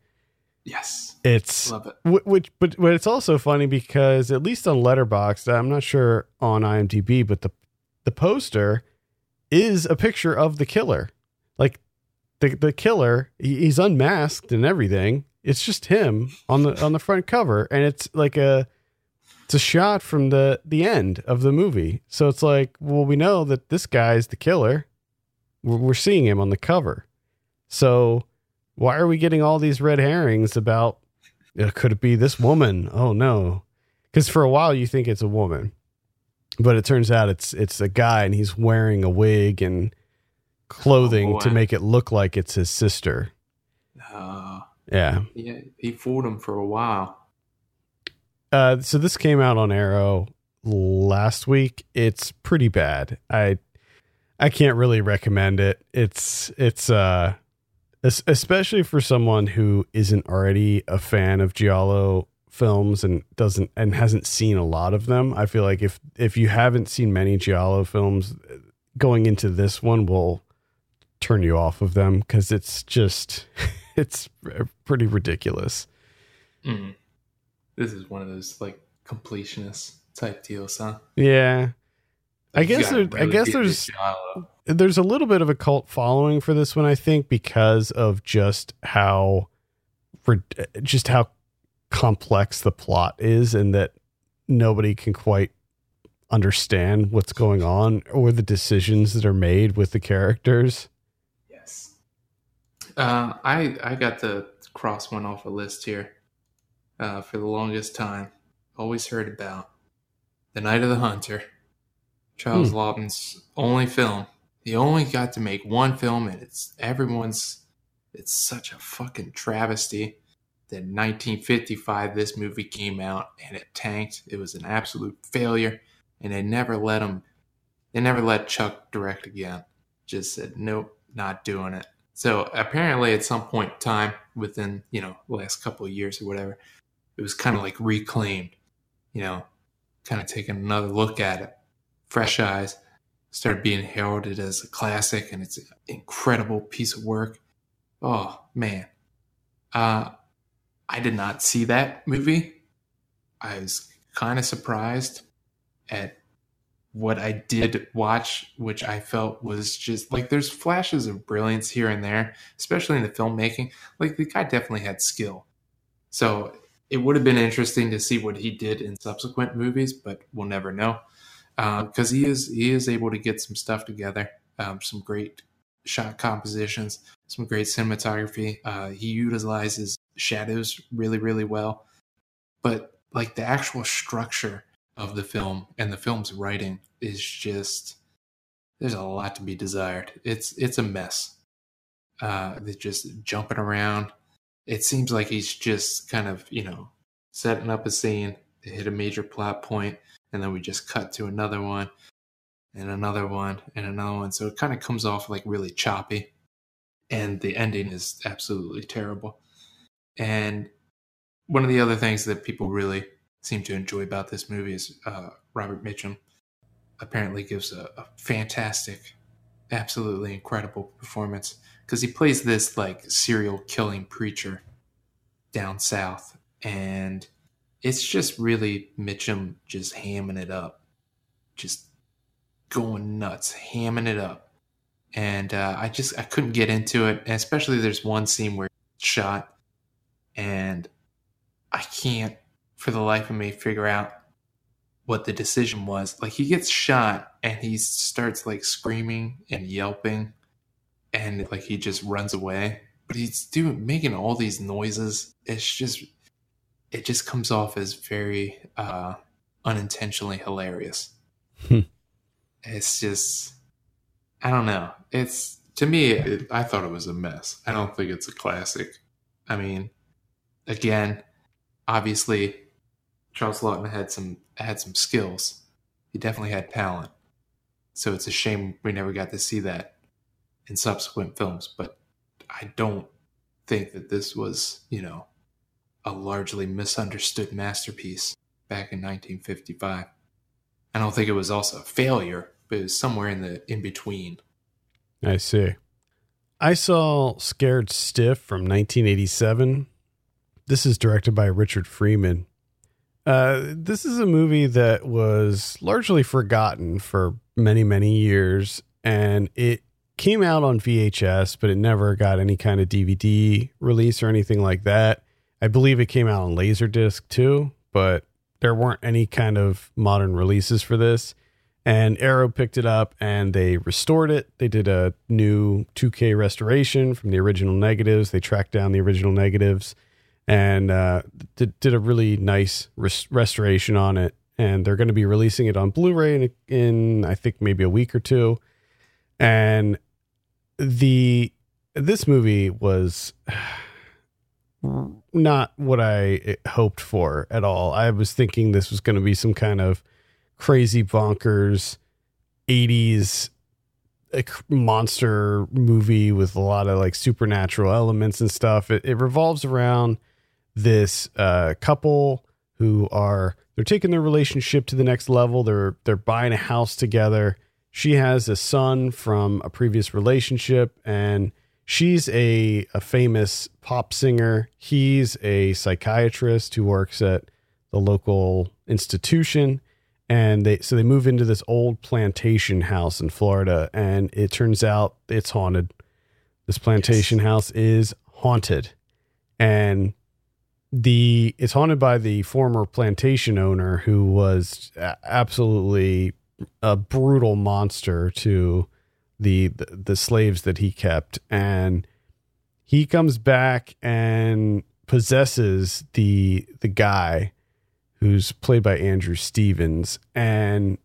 Yes, it's love it. Which, but but it's also funny because at least on Letterboxd, I'm not sure on IMDb, but the the poster is a picture of the killer. Like the the killer, he's unmasked and everything, it's just him on the on the front cover, and it's like a it's a shot from the the end of the movie. So it's like, well, we know that this guy's the killer. We're, we're seeing him on the cover. So why are we getting all these red herrings about? Uh, could it be this woman? Oh no, because for a while you think it's a woman, but it turns out it's it's a guy, and he's wearing a wig and clothing oh, to make it look like it's his sister. Uh, yeah. Yeah, he fooled him for a while. Uh, so this came out on Arrow last week. It's pretty bad. I I can't really recommend it. It's it's uh especially for someone who isn't already a fan of giallo films and doesn't and hasn't seen a lot of them. I feel like if if you haven't seen many giallo films, going into this one will turn you off of them because it's just it's pretty ridiculous. Mm. This is one of those like completionist type deals, huh? Yeah. I guess there, really I guess there's there's a little bit of a cult following for this one I think because of just how just how complex the plot is and that nobody can quite understand what's going on or the decisions that are made with the characters. Yes, uh, I I got to cross one off a list here. Uh, for the longest time, always heard about the Night of the Hunter, Charles hmm. Laughton's only film. He only got to make one film, and it's everyone's. It's such a fucking travesty that 1955 this movie came out and it tanked. It was an absolute failure, and they never let him. They never let Chuck direct again. Just said nope, not doing it So apparently, at some point in time, within you know the last couple of years or whatever, it was kind of like reclaimed. You know, kind of taking another look at it, fresh eyes, started being heralded as a classic, and it's an incredible piece of work. Oh man, uh, I did not see that movie. I was kind of surprised at what I did watch, which I felt was just like there's flashes of brilliance here and there, especially in the filmmaking. Like the guy definitely had skill. So it would have been interesting to see what he did in subsequent movies, but we'll never know because uh, he is he is able to get some stuff together, um, some great shot compositions, some great cinematography. Uh, he utilizes shadows really really well, but like the actual structure of the film and the film's writing is just there's a lot to be desired. It's it's a mess. Uh, they're just jumping around. It seems like he's just kind of you know setting up a scene to hit a major plot point, and then we just cut to another one, and another one, and another one. So it kind of comes off like really choppy, and the ending is absolutely terrible. And one of the other things that people really seem to enjoy about this movie is uh, Robert Mitchum apparently gives a, a fantastic, absolutely incredible performance because he plays this like serial killing preacher down south, and it's just really Mitchum just hamming it up, just going nuts, hamming it up, and uh, I just I couldn't get into it, and especially there's one scene where shot, and I can't for the life of me figure out what the decision was. Like he gets shot and he starts like screaming and yelping and like he just runs away. But he's doing making all these noises. It's just it just comes off as very uh unintentionally hilarious. Hmm. it's just I don't know. It's to me it, I thought it was a mess. I don't think it's a classic. I mean, again, obviously Charles Laughton had some had some skills. He definitely had talent. So it's a shame we never got to see that in subsequent films. But I don't think that this was, you know, a largely misunderstood masterpiece back in 1955. I don't think it was also a failure, but it was somewhere in the in between. I see. I saw Scared Stiff from 1987. This is directed by Richard Friedman. Uh, this is a movie that was largely forgotten for many, many years, and it came out on VHS, but it never got any kind of DVD release or anything like that. I believe it came out on Laserdisc too, but there weren't any kind of modern releases for this. And Arrow picked it up and they restored it. They did a new 2K restoration from the original negatives. They tracked down the original negatives and uh, did, did a really nice res- restoration on it. And they're going to be releasing it on Blu-ray in, in I think maybe a week or two. And the this movie was not what I hoped for at all. I was thinking this was going to be some kind of crazy bonkers 80s monster movie with a lot of like supernatural elements and stuff. It, it revolves around this uh, couple who are they're taking their relationship to the next level. They're they're buying a house together. She has a son from a previous relationship, and she's a a famous pop singer. He's a psychiatrist who works at the local institution and they so they move into this old plantation house in Florida and it turns out it's haunted. This plantation yes. house is haunted. And the it's haunted by the former plantation owner who was absolutely a brutal monster to the, the, slaves that he kept. And he comes back and possesses the the guy who's played by Andrew Stevens. And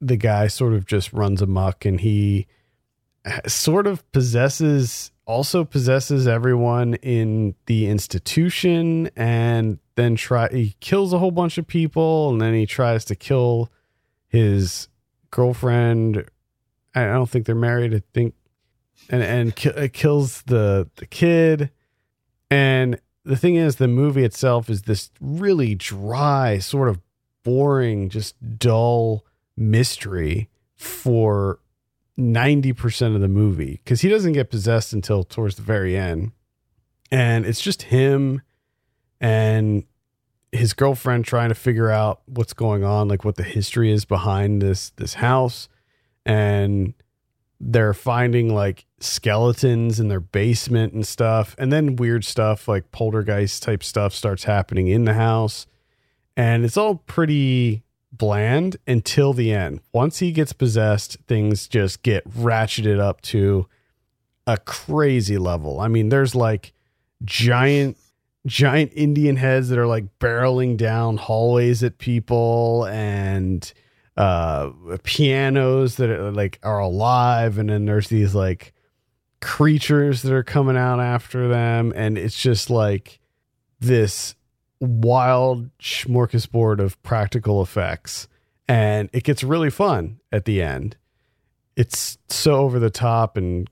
the guy sort of just runs amok and he sort of possesses also possesses everyone in the institution and then try he kills a whole bunch of people and then he tries to kill his girlfriend i don't think they're married i think and and ki- it kills the the kid. And the thing is, the movie itself is this really dry, sort of boring, just dull mystery for 90% of the movie because he doesn't get possessed until towards the very end. And it's just him and his girlfriend trying to figure out what's going on, like what the history is behind this this house. And they're finding like skeletons in their basement and stuff. And then weird stuff like poltergeist type stuff starts happening in the house. And it's all pretty bland until the end. Once he gets possessed, things just get ratcheted up to a crazy level. I mean, there's like giant giant Indian heads that are like barreling down hallways at people and uh pianos that are like are alive and then there's these like creatures that are coming out after them and it's just like this wild smorgasbord of practical effects. And it gets really fun at the end. It's so over the top and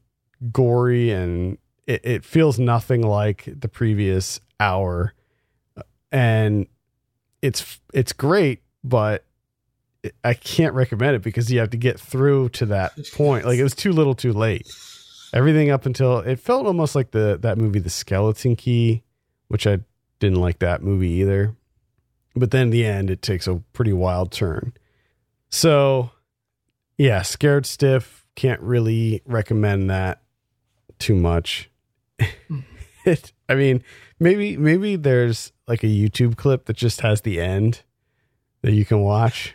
gory and it, it feels nothing like the previous hour. And it's it's great but i can't recommend it because you have to get through to that point. Like it was too little too late. Everything up until it felt almost like the that movie the skeleton key which i didn't like that movie either. But then the end it takes a pretty wild turn. So yeah scared stiff can't really recommend that too much. It i mean maybe maybe there's like a youtube clip that just has the end that you can watch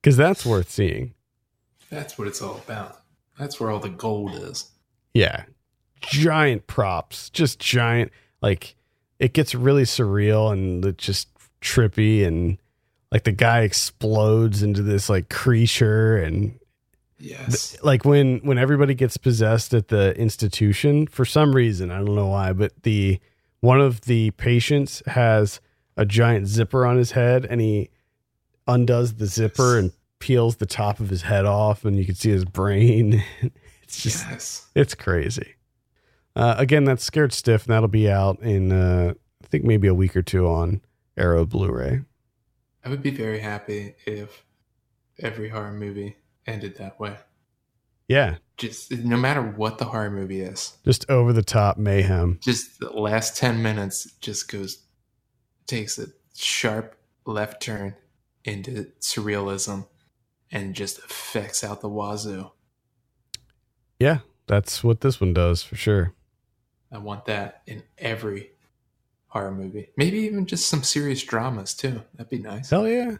because that's worth seeing That's what it's all about. That's where all the gold is. yeah giant props just giant like it gets really surreal and it's just trippy and like the guy explodes into this like creature and Yes. like when when everybody gets possessed at the institution for some reason i don't know why but the one of the patients has a giant zipper on his head and he undoes the zipper and peels the top of his head off and you can see his brain. It's just yes. it's crazy. Uh, again that's scared stiff. And that'll be out in uh, i think maybe a week or two on arrow blu-ray. I would be very happy if every horror movie ended that way. yeah. Just no matter what the horror movie is, just over the top mayhem. Just the last 10 minutes just goes, takes a sharp left turn into surrealism and just affects out the wazoo. yeah that's what this one does for sure I want that in every horror movie. Maybe even just some serious dramas too. That'd be nice. hell yeah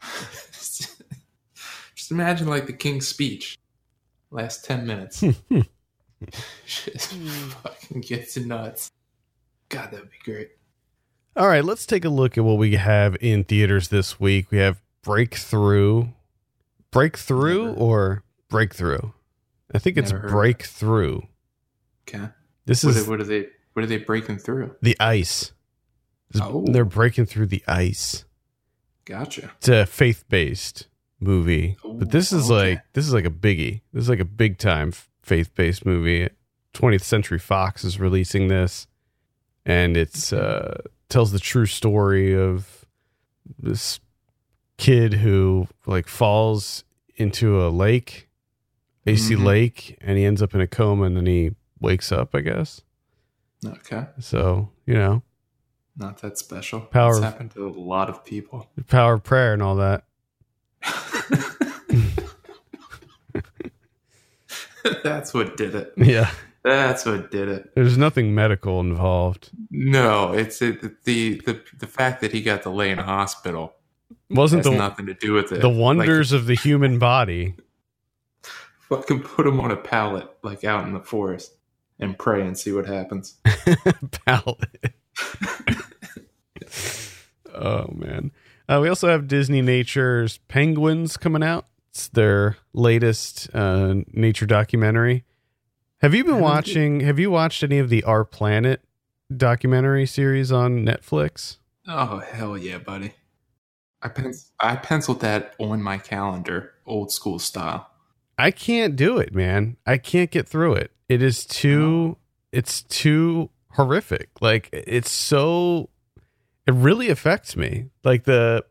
just imagine like the King's Speech. Last 10 minutes. just hmm. fucking gets nuts. God, that'd be great. All right, let's take a look at what we have in theaters this week. We have Breakthrough. Breakthrough Never. or Breakthrough? I think it's Never heard of it. Breakthrough. Okay. This What is are, what are they what are they breaking through? the ice. Oh. They're breaking through the ice. Gotcha. It's a faith-based movie, but this is okay. like this is like a biggie. This is like a big time faith-based movie. 20th Century Fox is releasing this, and it's uh, tells the true story of this kid who like falls into a lake, icy Mhm. lake, and he ends up in a coma, and then he wakes up. I guess Okay. so. You know, Not that special. Power It's happened to a lot of people. the power of prayer and all that. That's what did it. Yeah, That's what did it. there's nothing medical involved. No, it's it, the the the fact that he got to lay in a hospital Wasn't has the nothing to do with it. the wonders of the human body. Like, fucking put him on a pallet, like out in the forest, and pray and see what happens. palette. oh man. Uh, we also have Disneynature's Penguins coming out. It's their latest uh, nature documentary. Have you been Haven't you- watching? Have you watched any of the Our Planet documentary series on Netflix? Oh hell yeah, buddy! I pen- I penciled that on my calendar, old school style. I can't do it, man. I can't get through it. It is too it's too horrific. Like it's so it really affects me. Like the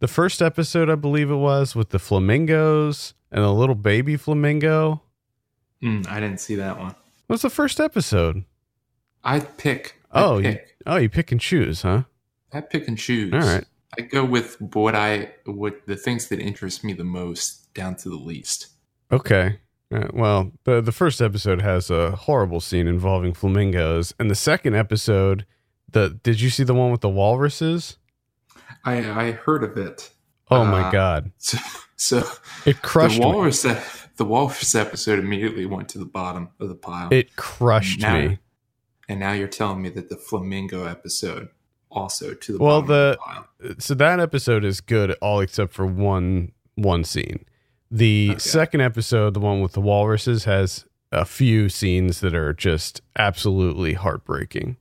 the first episode I believe it was with the flamingos and a little baby flamingo. Mm, I didn't see that one. What's the first episode? I pick. I Oh, you, pick. oh, you pick and choose, huh? I pick and choose. All right. I go with what I what the things that interest me the most down to the least. Okay. Uh, well, the the first episode has a horrible scene involving flamingos, and the second episode, the did you see the one with the walruses? I I heard of it. Oh my Uh, god, So, so it crushed the me. walrus e- the walrus episode immediately went to the bottom of the pile. It crushed Now- me. and now you're telling me that the flamingo episode also to the Well, bottom of the- the pile. So that episode is good, all except for one one scene. The Okay. second episode, the one with the walruses, has a few scenes that are just absolutely heartbreaking.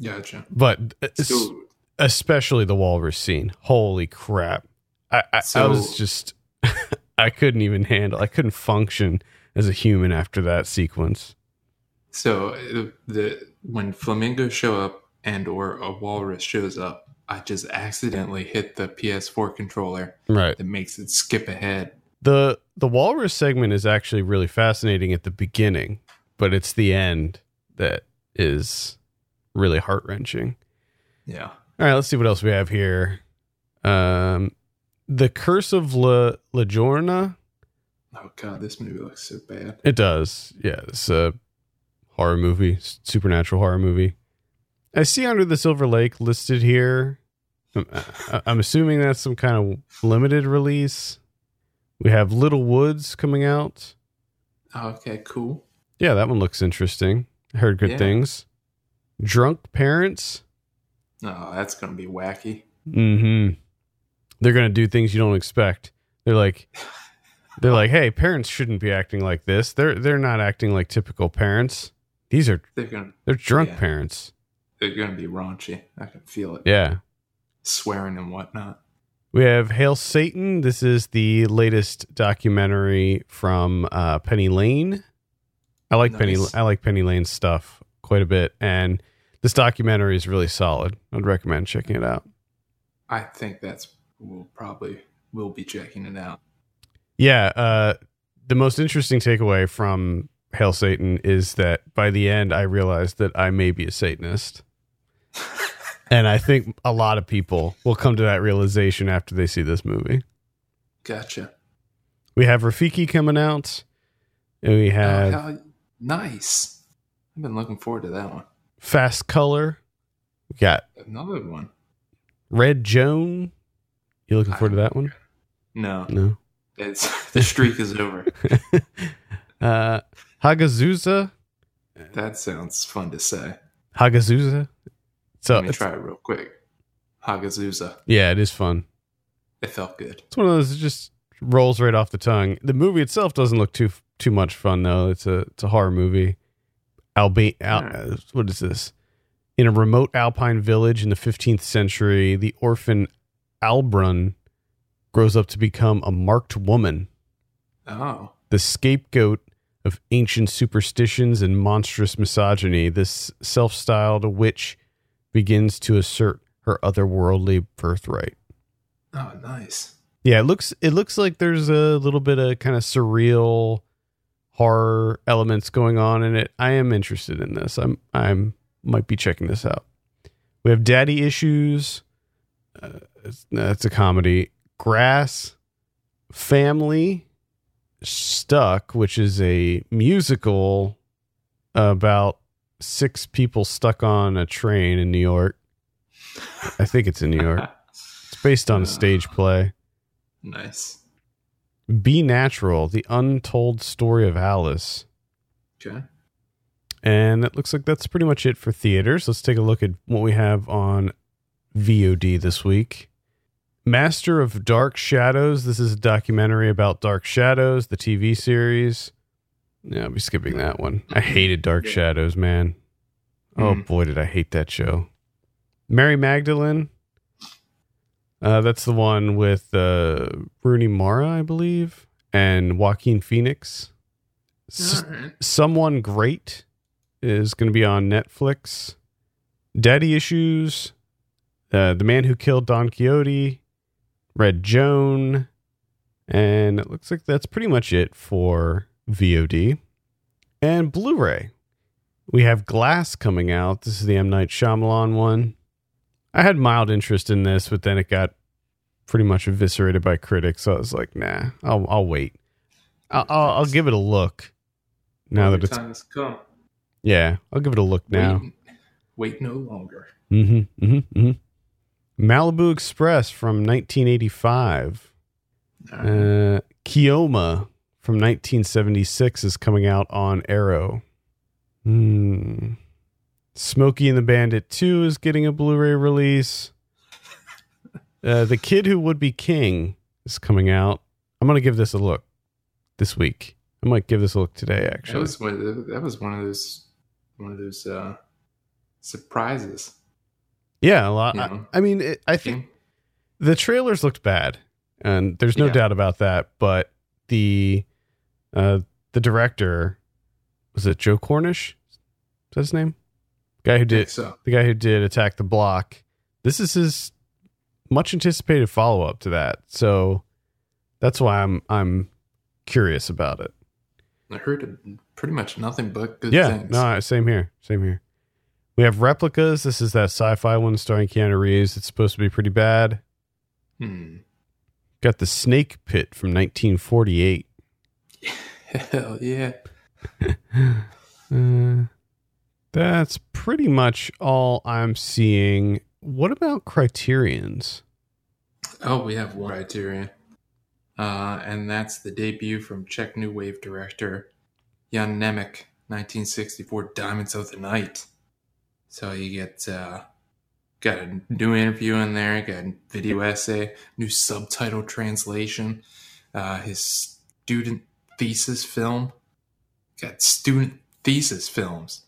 Gotcha. But So, especially the walrus scene. Holy crap! I I, I was just I couldn't even handle. I couldn't function as a human after that sequence. so the when flamingos show up and or a walrus shows up, I just accidentally hit the PS4 controller Right. that makes it skip ahead. the The walrus segment is actually really fascinating at the beginning, but it's the end that is really heart wrenching. Yeah. All right, let's see what else we have here. Um, the Curse of La Llorona. Oh god, this movie looks so bad. It does. Yeah, it's a horror movie, supernatural horror movie. I see Under the Silver Lake listed here. I'm, I- I'm assuming that's some kind of limited release. We have Little Woods coming out. Oh, okay, cool. Yeah, that one looks interesting. I heard good Yeah. things. Drunk Parents. Oh, that's gonna be wacky. Mm-hmm. They're gonna do things you don't expect. They're like, they're like, hey, parents shouldn't be acting like this. They're they're not acting like typical parents. These are They're gonna they're drunk Yeah. parents. they're gonna be raunchy. I can feel it. Yeah. Swearing and whatnot. We have Hail Satan. This is the latest documentary from uh, Penny Lane. I like Penny. Nice. I like Penny Lane's stuff quite a bit, and this documentary is really solid. I'd recommend checking it out. I think that's we'll probably will be checking it out. Yeah, uh, the most interesting takeaway from Hail Satan is that by the end, I realized that I may be a Satanist. and I think a lot of people will come to that realization after they see this movie. Gotcha. We have Rafiki coming out, and we Oh, have nice. I've been looking forward to that one. Fast Color. We got Another one. Red Joan. You looking forward to that one? No, No. it's the streak is over. uh, Hagazussa. That sounds fun to say. Hagazussa. So Let me try it real quick. Hagazussa. yeah, it is fun. It felt good. It's one of those that just rolls right off the tongue. The movie itself doesn't look too too much fun though. It's a it's a horror movie. Alba- Al- Alright. uh, what is this? In a remote alpine village in the 15th century, the orphan Albrun grows up to become a marked woman, Oh, the scapegoat of ancient superstitions and monstrous misogyny. This self-styled witch begins to assert her otherworldly birthright. oh, nice. Yeah, it looks it looks like there's a little bit of kind of surreal horror elements going on in it. I am interested in this. I'm I'm might be checking this out. We have Daddy Issues. Uh, it's a comedy. Grass, Family, Stuck, which is a musical about six people stuck on a train in New York. I think it's in New York. It's based on a stage oh. play. nice. Be Natural, The Untold Story of Alice. Okay. And it looks like that's pretty much it for theaters. Let's take a look at what we have on VOD this week. Master of Dark Shadows. This is a documentary about Dark Shadows, the TV series. Yeah, I'll be skipping that one. I hated Dark. Shadows, man. Oh Mm. boy, did I hate that show. Mary Magdalene. Uh, that's the one with uh, Rooney Mara, I believe, and Joaquin Phoenix. S- right. Someone Great is going to be on Netflix. Daddy Issues, uh, The Man Who Killed Don Quixote, Red Joan, and it looks like that's pretty much it for VOD. And Blu ray. We have Glass coming out. This is the M. Night Shyamalan one. I had mild interest in this, but then it got pretty much eviscerated by critics. So I was like, nah, I'll, I'll wait. I'll, I'll, I'll give it a look now that it's time has come. yeah, I'll give it a look now. Wait, wait no longer. Mm-hmm, mm-hmm, mm-hmm. Malibu Express from 1985. All right. Uh, Keoma from 1976 is coming out on Arrow. Hmm. Smokey and the Bandit 2 is getting a Blu-ray release. Uh, the Kid Who Would Be King is coming out. I'm gonna give this a look this week. I might give this a look today. that Actually, was one. Of that was one of those one of those uh, surprises. Yeah, a lot. You I, know. I mean, it, I think the trailers looked bad and there's no Yeah. doubt about that but the uh the director was it joe cornish is that his name guy who did so. the guy who did attack the block this is his much anticipated follow-up to that so that's why i'm i'm curious about it I heard pretty much nothing but good yeah things. no same here same here we have replicas this is that sci-fi one starring keanu reeves it's supposed to be pretty bad Hmm. got the snake pit from 1948 Hell yeah. Uh, that's pretty much all I'm seeing. What about criterions? Oh, we have one criterion. Uh, and that's the debut from Czech New Wave director Jan Nemec, 1964, Diamonds of the Night. So you get uh, got a new interview in there, got a video essay, new subtitle translation, uh, his student thesis film, got student thesis films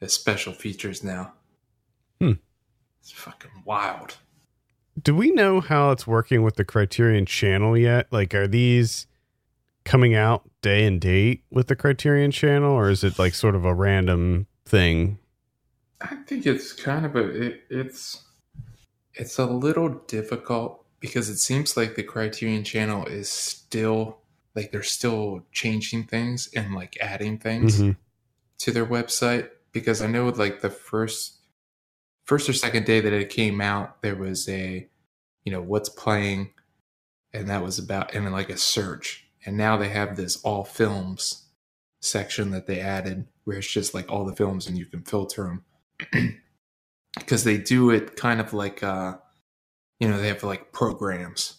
as special features now. Hmm. It's fucking wild. Do we know how it's working with the Criterion channel yet? Like, are these coming out day and date with the Criterion channel, or is it like sort of a random thing? I think it's kind of a it, it's it's a little difficult because it seems like the Criterion channel is still like they're still changing things and like adding things Mhm. to their website because I know like the first first or second day that it came out there was a you know what's playing and that was about and then like a search and now they have this all films section that they added where it's just like all the films and you can filter them because they do it kind of like uh you know they have like programs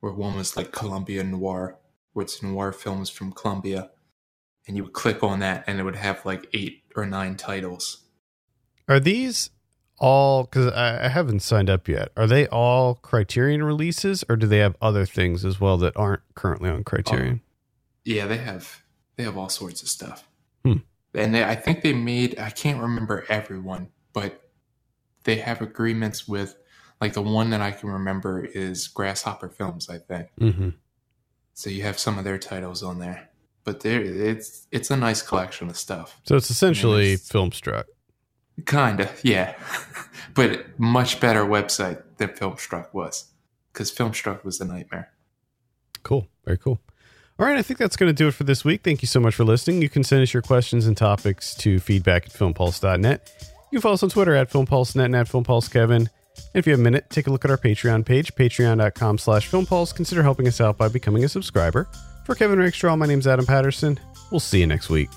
where one was like Columbia Noir where it's noir films from Columbia and you would click on that and it would have like eight or nine titles Are these all? Because I, I haven't signed up yet. Are they all Criterion releases, or do they have other things as well that aren't currently on Criterion? yeah they have they have all sorts of stuff. And they, I think they made I can't remember everyone but they have agreements with like the one that I can remember is Grasshopper Films I think Mm-hmm. So you have some of their titles on there, but there it's it's a nice collection of stuff. So it's essentially it's- Filmstruck. Kinda, yeah, but much better website than Filmstruck was, because Filmstruck was a nightmare. Cool. Very cool. All right. I think that's going to do it for this week. Thank you so much for listening. You can send us your questions and topics to feedback at filmpulse.net. You can follow us on Twitter at filmpulsenet and at filmpulsekevin. And if you have a minute, take a look at our Patreon page, patreon.com slash filmpulse. Consider helping us out by becoming a subscriber. For Kevin Rakestraw, my name's Adam Patterson. We'll see you next week.